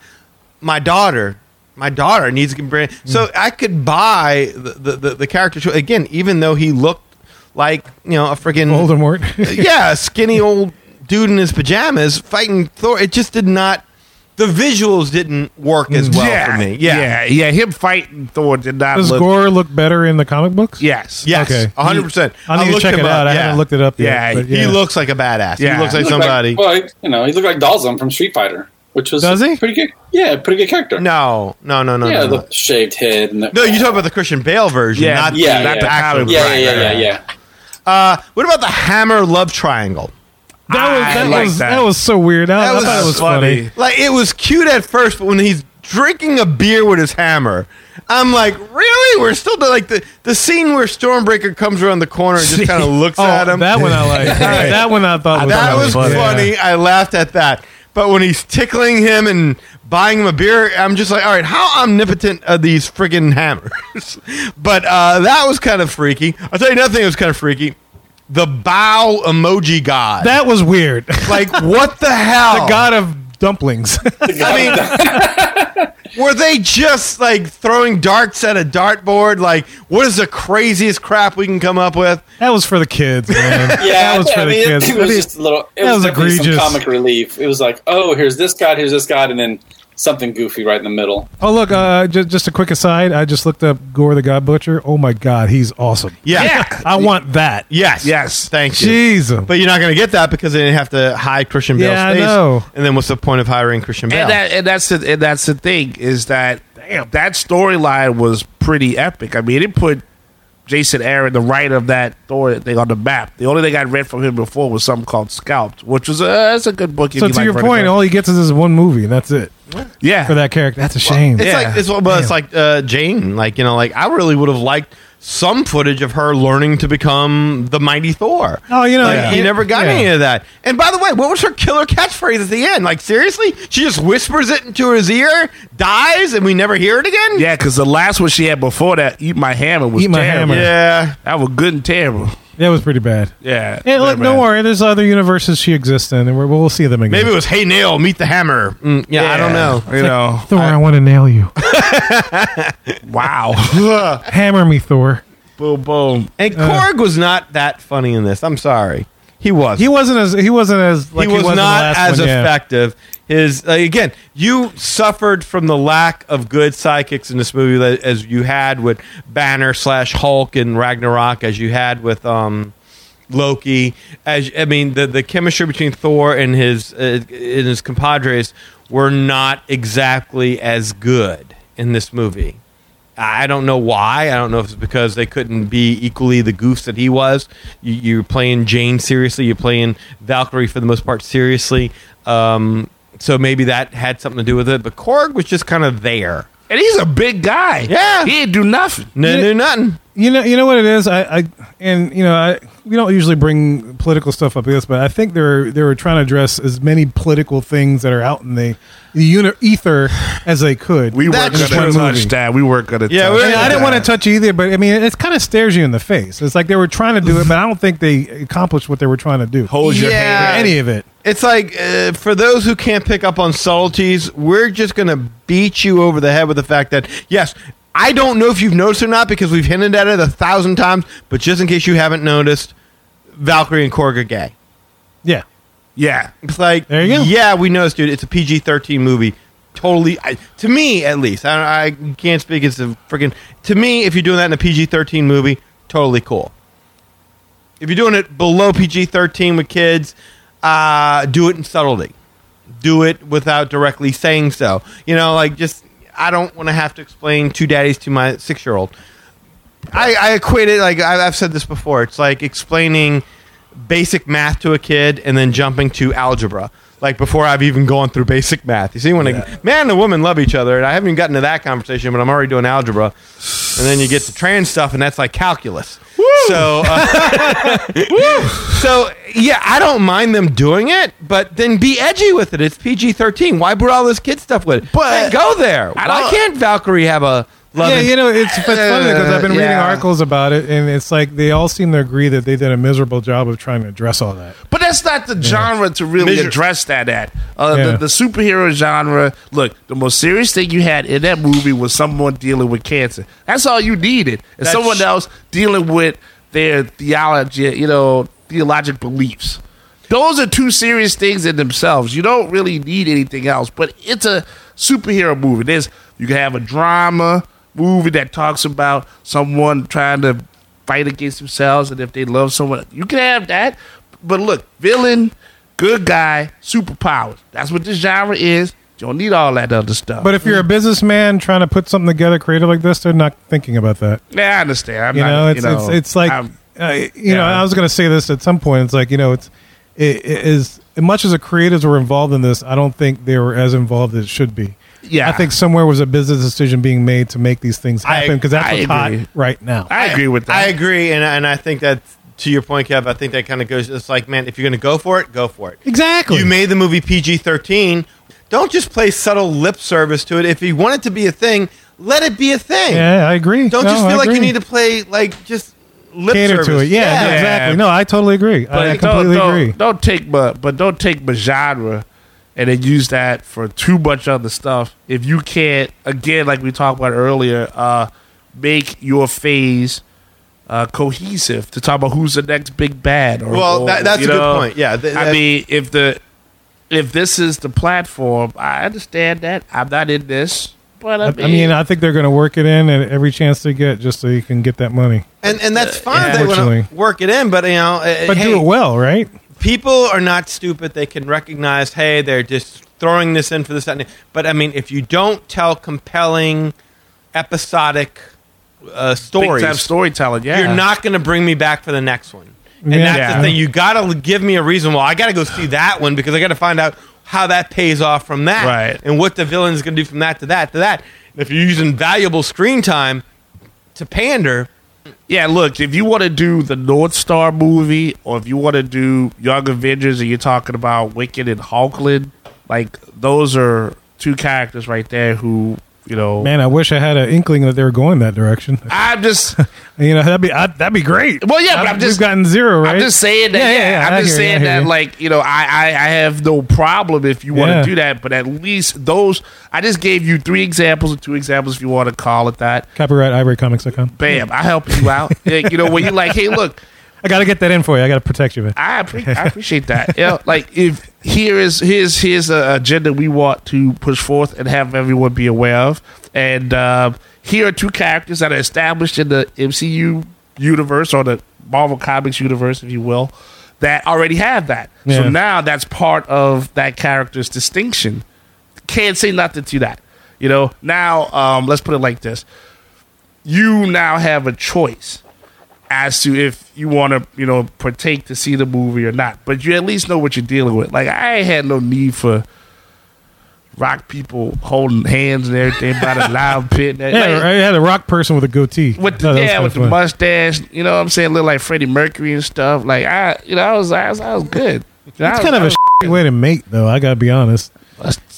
My daughter. My daughter needs to bring. So I could buy the, the, the, the character again, even though he looked like you know a freaking Voldemort. yeah, a skinny old dude in his pajamas fighting Thor. It just did not. The visuals didn't work as well yeah, for me. yeah, yeah. yeah. Him fighting Thor did not Does look. Gorr look better in the comic books? yes, Yes. Okay. hundred percent. I need to check it out. I haven't looked it up yet. Yeah, but He looks like a badass. Yeah. He looks like He looked somebody. well, you know, he looked like Dhalsim from Street Fighter, which was Does he? pretty good. Yeah, pretty good character. no, no, no, no, yeah, no. no. the shaved head. And the, No, you talk about the Christian Bale version, Yeah, not yeah, the, not yeah. the comic. yeah, right, yeah, right, yeah, right. yeah, yeah. Uh, what about the Hammer love triangle? That was that like was that. that. was so weird. I, That I was thought it was funny. funny. Like it was cute at first, but when he's drinking a beer with his hammer, I'm like, really? We're still doing like the the scene where Stormbreaker comes around the corner and just kind of looks Oh, at him. that one I like. that one I thought was that really was funny. funny. I laughed at that. But when he's tickling him and buying him a beer, I'm just like, all right, how omnipotent are these friggin' hammers? but uh, that was kind of freaky. I'll tell you another thing that was kind of freaky. The bow emoji god. That was weird. like, what the hell? the god of dumplings. I mean, were they just like throwing darts at a dartboard? Like, what is the craziest crap we can come up with? that was for the kids, man. Yeah, that was for I the mean, it- kids. It, was I mean, just a little. It that was, was egregious. some comic relief. It was like, oh, here's this god, here's this god, and then something goofy right in the middle. oh look, uh, just, just a quick aside. I just looked up Gorr the God Butcher. Oh my god, he's awesome. Yeah. Yeah. I want that. Yes. Yes. Thank you. Jesus. But you're not going to get that because they didn't have to hide Christian Bale's Yeah, I know. And then what's the point of hiring Christian Bale? And that and that's the and that's the thing is that damn that storyline was pretty epic. I mean, it put Jason Aaron the writer of that Thor thing on the map. The only thing I read from him before was something called Scalped, which was a that's a good book. if So you to like your point, all he gets is this one movie, and that's it yeah, for that character. That's a shame. it's Yeah. like it's, well, it's like uh, Jane. Like you know, like I really would have liked some footage of her learning to become the mighty Thor. Oh, you know, like, yeah. he never got Yeah. any of that. And by the way, what was her killer catchphrase at the end? Like seriously, she just whispers it into his ear, dies, and we never hear it again. yeah, because the last one she had before that, "Eat My Hammer," was Eat My terrible. Hammer. yeah. That was good and terrible. That was pretty bad. Yeah, Yeah, look, very don't bad. worry. There's other universes she exists in, and we're, we'll see them again. Maybe it was Hey Nail, meet the hammer. Mm, yeah, I don't know. You know, Thor, I, want to nail you. wow. Hammer me, Thor. boom, boom. And Korg was not that funny in this. I'm sorry, he was. He wasn't as he wasn't as like he was in the not as one, yeah. effective. His uh, again, you suffered from the lack of good sidekicks in this movie that, as you had with Banner slash Hulk and Ragnarok, as you had with um, Loki. As I mean, the the chemistry between Thor and his uh, and his compadres were not exactly as good in this movie. I don't know why. I don't know if it's because they couldn't be equally the goofs that he was. You, you're playing Jane seriously. You're playing Valkyrie for the most part seriously. Um, so maybe that had something to do with it. But Korg was just kind of there. And he's a big guy. Yeah. he didn't do nothing. No, Yeah. no, nothing. You know, you know what it is. I, I and you know, I, we don't usually bring political stuff up with this, but I think they're they were trying to address as many political things that are out in the, the uni- ether as they could. We weren't That's going to true. touch that. We weren't going to Yeah, touch we- I, mean, I didn't want to touch either, but I mean, it kind of stares you in the face. It's like they were trying to do it, but I don't think they accomplished what they were trying to do. Hold your Yeah. Or any of it. It's like uh, for those who can't pick up on subtleties, we're just going to beat you over the head with the fact that yes, I don't know if you've noticed or not because we've hinted at it a thousand times, but just in case you haven't noticed, Valkyrie and Korg are gay. Yeah. Yeah. It's like, There you go. yeah, we noticed, dude. It's a PG 13 movie. Totally, I, to me at least. I, I can't speak as a freaking. To me, if you're doing that in a PG 13 movie, totally cool. If you're doing it below PG 13 with kids, uh, do it in subtlety. Do it without directly saying so. You know, like just, I don't want to have to explain two daddies to my six year old. I, I equate it like I- I've said this before. It's like explaining basic math to a kid and then jumping to algebra. Like before I've even gone through basic math. You see, when a man and a woman love each other, and I haven't even gotten to that conversation, but I'm already doing algebra. And then you get to trans stuff, and that's like calculus. So, uh, so yeah, I don't mind them doing it, but then be edgy with it. It's PG 13. Why put all this kid stuff with it? But- Hey, go there. I Why can't Valkyrie have a love? yeah, and- you know, it's, it's funny because I've been reading Yeah. articles about it, and it's like they all seem to agree that they did a miserable job of trying to address all that. But that's not the genre to really Measure- address that at. Uh, Yeah. the, the superhero genre, look, the most serious thing you had in that movie was someone dealing with cancer. That's all you needed. And That's- someone else dealing with their theology, you know, theologic beliefs. Those are two serious things in themselves. You don't really need anything else. But it's a superhero movie. There's you can have a drama movie that talks about someone trying to fight against themselves and if they love someone. You can have that. But look, villain, good guy, superpowers. That's what this genre is. You don't need all that other stuff. But if you're a businessman trying to put something together creative like this, they're not thinking about that. yeah, I understand. I'm You not, know, it's you know, it's it's like I'm- uh, you know. I was going to say this at some point. It's like you know, it's it, it is as much as the creatives were involved in this. I don't think they were as involved as it should be. Yeah. I think somewhere was a business decision being made to make these things happen because that's I what's hot right now. I agree with that. I agree, and and I think that to your point, Kev, I think that kind of goes. It's like, man, if you're going to go for it, go for it. exactly. You made the movie PG 13. Don't just play subtle lip service to it. If you want it to be a thing, let it be a thing. yeah, I agree. Don't No, just I feel like you need to play like just lip cater service. to it. Yeah, Yeah. exactly. No, I totally agree. I, I completely don't, agree. Don't, don't take but but don't take my genre and then use that for too much other stuff. If you can't, again, like we talked about earlier, uh, make your phase uh, cohesive to talk about who's the next big bad. Or, Well, or, that- that's you a good know, point. Yeah, th- I mean, if the if this is the platform, I understand that. I'm not in this, but I I, mean, I mean, I think they're going to work it in at every chance they get, just so you can get that money. And and that's fine. yeah. they want to work it in, but you know, uh, But hey, do it well, right? people are not stupid. They can recognize, hey, they're just throwing this in for this. That, but I mean, if you don't tell compelling, episodic uh, stories, storytelling. Yeah, you're not going to bring me back for the next one. And Yeah. that's Yeah. the thing. You got to give me a reason. Well, I got to go see that one because I got to find out how that pays off from that, Right. And what the villain is going to do from that to that to that. And if you're using valuable screen time to pander, Yeah, look, if you want to do the Northstar movie, or if you want to do Young Avengers, and you're talking about Wiccan and Hulkling, like those are two characters right there who, you know, Man, I wish I had an inkling that they were going that direction. I'm just, You know, that'd be I, that'd be great. well, yeah, but I'm We've just, gotten zero, right? I'm just saying that. Yeah, Yeah, yeah, yeah, I'm just hear you, saying that, you. like, you know, I, I, I have no problem if you want to do that, but at least those, I just gave you three examples or two examples, if you want to call it that. Copyright ivorycomics.com. Bam, I help you out. Yeah, you know, when you're like, hey, look, I got to get that in for you. I got to protect you, man. I, appre- I appreciate that. Yeah, like if here is here's here's a agenda we want to push forth and have everyone be aware of, and uh, here are two characters that are established in the MCU universe or the Marvel Comics universe, if you will, that already have that. Yeah. So now that's part of that character's distinction. Can't say nothing to that. You know. Now um, let's put it like this: you now have a choice as to if you want to, you know, partake to see the movie or not. But you at least know what you're dealing with. Like I had no need for rock people holding hands and everything by the loud pit. Yeah, Like, I had a rock person with a goatee. With the, that yeah, with the fun. mustache, you know what I'm saying, look like Freddie Mercury and stuff. Like I, you know, I was, I was, I was good. That's kind of I a was- way to mate, though. I got to be honest.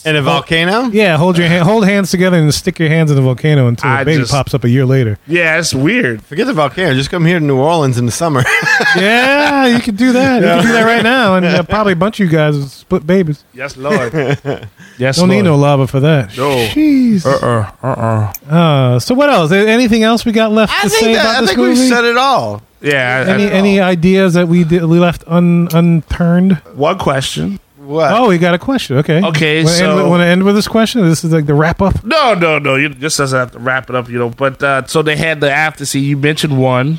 In a volcano? Yeah, hold your hand, hold hands together and stick your hands in the volcano until I a baby just- pops up a year later. Yeah, it's weird. Forget the volcano. Just come here to New Orleans in the summer. yeah, you could do that. You can do that right now, and uh, probably a bunch of you guys will split babies. Yes, Lord. yes, Don't Lord. need no lava for that. No. Jeez. Uh-uh. Uh-uh. Uh, so what else? Anything else we got left I to say think, that, about I this think movie? we said it all. Yeah. I- any any ideas that we did, we left un, unturned? one question. What? Oh, we got a question. Okay. Okay, Want to end, so- with- wanna end with this question? This is like the wrap up. No, no, no. You just doesn't have to wrap it up, you know. But uh, so they had the after scene. You mentioned one,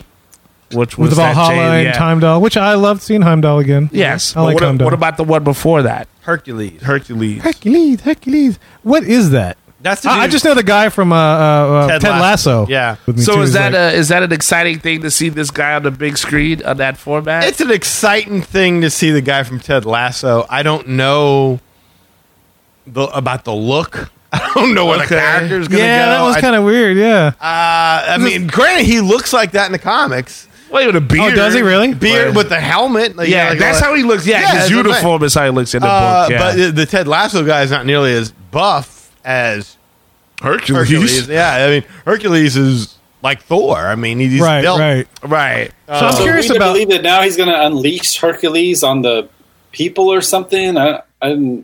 which was With that Valhalla Jane- and yeah. Heimdall, which I loved seeing Heimdall again. Yes. I but like what, Heimdall. what about the one before that? Hercules. Hercules. Hercules? Hercules. What is that? That's the I, I dude- just know the guy from uh, uh, uh, Ted, Ted Lasso. Lasso. Yeah. with me So too. is He's that like- a, is that an exciting thing to see this guy on the big screen on that format? It's an exciting thing to see the guy from Ted Lasso. I don't know the, about the look. I don't know where the Okay. character's going to get. yeah, go. that was I- kind of weird. Yeah. Uh, I mean, granted, he looks like that in the comics. Well, with a beard. Oh, does he really? Beard But- with the helmet. Like, Yeah, like that's all how he looks. Yeah, Yeah, his that's what I'm uniform is how he looks in the Uh, book. Yeah. But the, the Ted Lasso guy is not nearly as buff as Hercules. Hercules. Yeah, I mean, Hercules is like Thor. I mean, he's right. built. Right. Right. So uh, I'm so curious we about. believe that now he's going to unleash Hercules on the people or something. I, I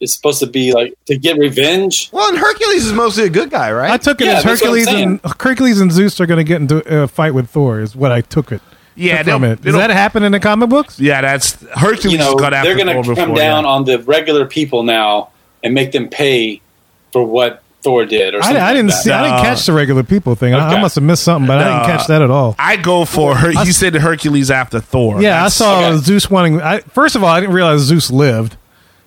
it's supposed to be like to get revenge. Well, and Hercules is mostly a good guy, right? I took it Yeah, as that's what I'm Hercules and Hercules and Zeus are going to get into a fight with Thor. Is what I took it. Yeah, took from it. Does that happen in the comic books? Yeah, that's Hercules You know, has after they're going to come before, down yeah. on the regular people now and make them pay for what Thor did. Or I, something I didn't like that. see. I didn't catch the regular people thing. I, I Okay. must have missed something, but I didn't No. catch that at all. I go for her. He said Hercules after Thor. Yeah, I That's- saw okay. Zeus wanting. I, first of all, I didn't realize Zeus lived,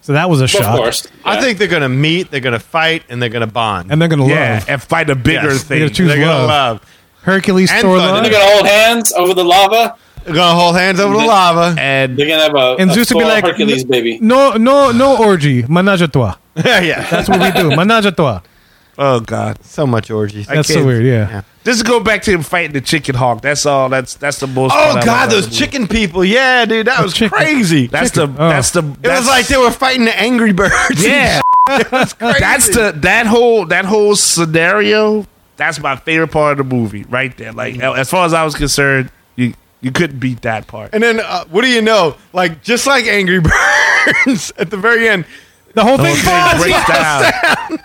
so that was a Of shock. course, I yeah. think they're going to meet, they're going to fight, and they're going to bond. And they're going to Yeah, love and fight a bigger Yes. thing. They're gonna choose they're going to love. love. Hercules, And Thor, Thunder. love. they're going to hold hands over the lava. They're going to hold hands over the lava. and They're going to have a, and a Zeus would be Thor like, Hercules baby. No, no, no orgy. Menage a trois. Yeah, yeah. That's what we do. Menage a trois. oh god, so much orgies. That's so can't- weird. Yeah. Yeah. just go back to him fighting the chicken hawk. That's all. That's that's the most. Oh part I God, like those about the chicken people! Yeah, dude, that was chicken. crazy. That's the. Oh. That's the. it that's, was like they were fighting the Angry Birds. Yeah, that's crazy. that's the that whole that whole scenario. That's my favorite part of the movie, right there. Like as far as I was concerned, you you couldn't beat that part. And then, uh, what do you know? Like just like Angry Birds at the very end, The whole The thing. whole thing breaks down.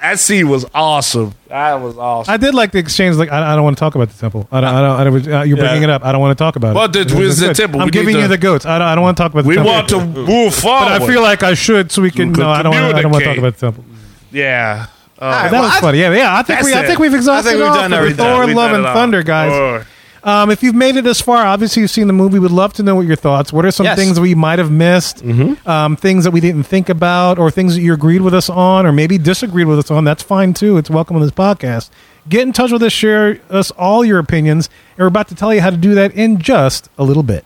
that scene was awesome. That was awesome. I did like the exchange. Like, I, I don't want to talk about the temple. I don't. I don't. I don't uh, you're bringing it up. I don't want to talk about Well, it. the- where's the good. temple? I'm We giving need you to- the goats. I don't. I don't want to talk about the we temple. want to move forward. But I feel like I should, so we can. No, I don't. Want, I don't want to talk about the temple. yeah. Uh, Alright, That well, was I- funny. Yeah, yeah. I think That's we. I it. think we've exhausted I think we've all done for everything. Thor, We've Love, and. Thunder, guys. Or- Um, if you've made it this far, obviously you've seen the movie. We'd love to know what your thoughts. What are some Yes. things we might have missed? Um, things that we didn't think about, or things that you agreed with us on, or maybe disagreed with us on. That's fine too. It's welcome on this podcast. Get in touch with us. Share us all your opinions, and we're about to tell you how to do that in just a little bit.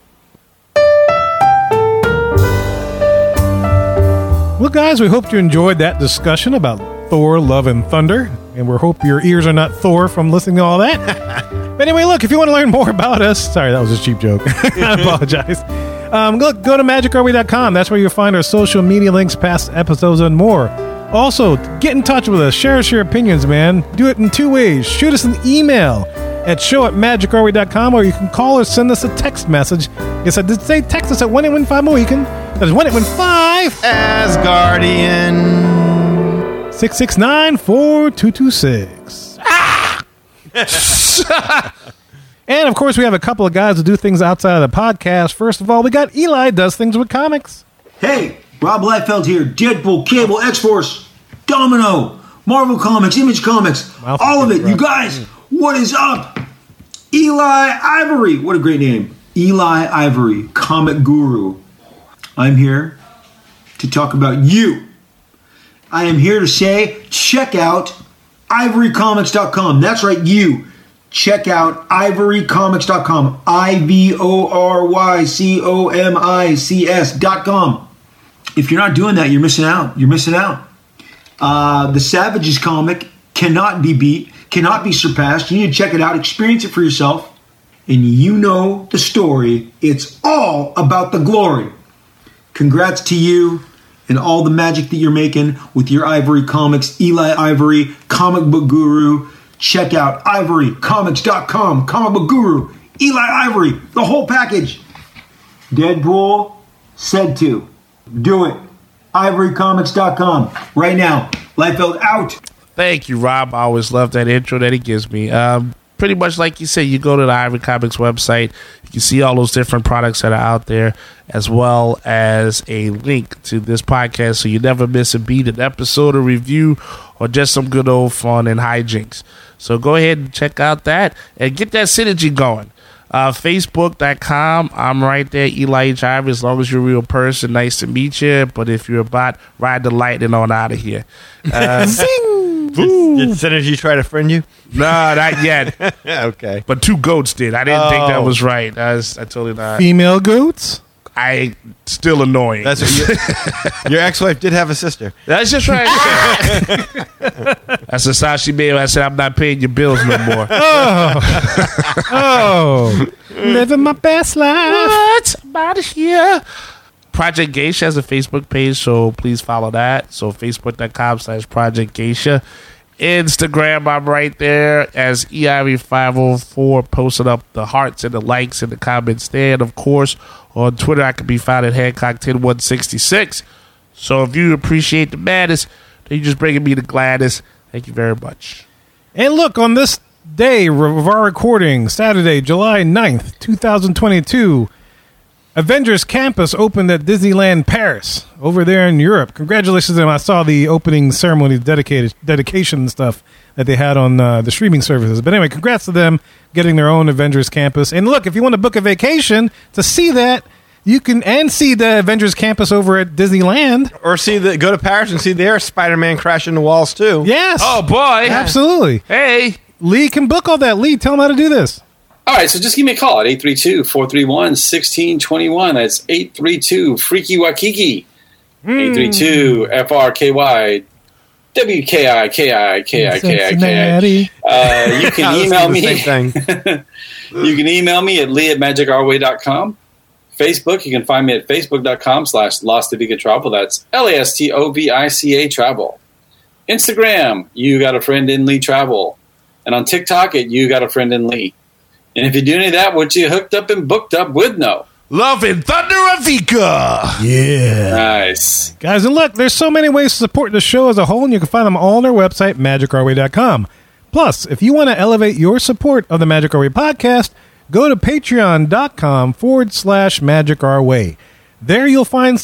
Well, guys, we hope you enjoyed that discussion about Thor, Love, and Thunder, and we hope your ears are not Thor from listening to all that. But anyway, look, if you want to learn more about us, sorry, that was a cheap joke. I apologize. Um, look, go to magicourway.com. That's where you'll find our social media links, past episodes, and more. Also, get in touch with us. Share us your opinions, man. Do it in two ways. Shoot us an email at show at magicourway.com, or you can call or send us a text message. Yes, I did say text us at 1815 Mohican. That is 1815 Asgardian. 669 4226. and of course, we have a couple of guys who do things outside of the podcast. First of all, we got Eli does things with comics. Hey, Rob Liefeld here. Deadpool, Cable, X Force, Domino, Marvel Comics, Image Comics, Mouth all of it. You guys, what is up? Eli Ivory. What a great name. Eli Ivory, comic guru. I'm here to talk about you. I am here to say check out ivorycomics.com. That's right, you. Check out ivorycomics.com. I V O R Y C O M I C S.com. If you're not doing that, you're missing out. You're missing out. Uh, the Savages comic cannot be beat, cannot be surpassed. You need to check it out, experience it for yourself, and you know the story. It's all about the glory. Congrats to you and all the magic that you're making with your Ivory Comics, Eli Ivory, comic book guru. Check out ivorycomics.com, comic book guru, Eli Ivory, the whole package. Deadpool said to. Do it. Ivorycomics.com right now. Liefeld out. Thank you, Rob. I always love that intro that he gives me. Um, pretty much like you said, you go to the Ivory Comics website, you can see all those different products that are out there, as well as a link to this podcast so you never miss a beat, an episode, a review, or just some good old fun and hijinks. So go ahead and check out that and get that synergy going. Uh, Facebook.com. I'm right there, Eli. Ivory. As long as you're a real person, nice to meet you. But if you're a bot, ride the lightning on out of here. Uh, Did Synergy try to friend you? no, not yet. okay. But two goats did. I didn't think that Oh. was right. I, was, I totally not. Female goats? I still annoying. That's what you, your ex-wife did have a sister. That's just right. That's the sound she made. when I said I'm not paying your bills no more. Oh. oh, living my best life. what? I'm out of here. Project Geisha has a Facebook page, so please follow that. So facebook.com slash Project Geisha. Instagram, I'm right there as E EIV504, posting up the hearts and the likes and the comments there. And of course, on Twitter, I can be found at Hancock10166. So if you appreciate the madness, then you're just bringing me the gladness. Thank you very much. And look, on this day of our recording, Saturday, July 9th, 2022, Avengers Campus opened at Disneyland Paris over there in Europe. Congratulations to them. I saw the opening ceremony, dedicated dedication and stuff that they had on uh, the streaming services. But anyway, congrats to them getting their own Avengers Campus. And look, if you want to book a vacation to see that, you can and see the Avengers Campus over at Disneyland. Or see the go to Paris and see their Spider-Man crashing the walls too. Yes. Oh, boy. absolutely. Hey. Lee can book all that. Lee, tell him how to do this. All right, so just give me a call at 832-431-1621. That's 832-FREAKY WAKIKI. 832-FRKY. W-K-I-K-I-K-I-K-I-K-I. Uh, you can email me. the Same thing. You can email me at lee at magicourway.com. Facebook, you can find me at facebook.com slash Lastovica Travel. That's L-A-S-T-O-V-I-C-A Travel. Instagram, you got a friend in Lee Travel. And on TikTok, at you got a friend in Lee. And if you do any of that, what you hooked up and booked up with no. Love and Thunder Avika. Yeah. Nice. Guys, and look, there's so many ways to support the show as a whole, and you can find them all on our website, magicourway.com. Plus, if you want to elevate your support of the Magic Our Way podcast, go to patreon.com forward slash magic our way. There you'll find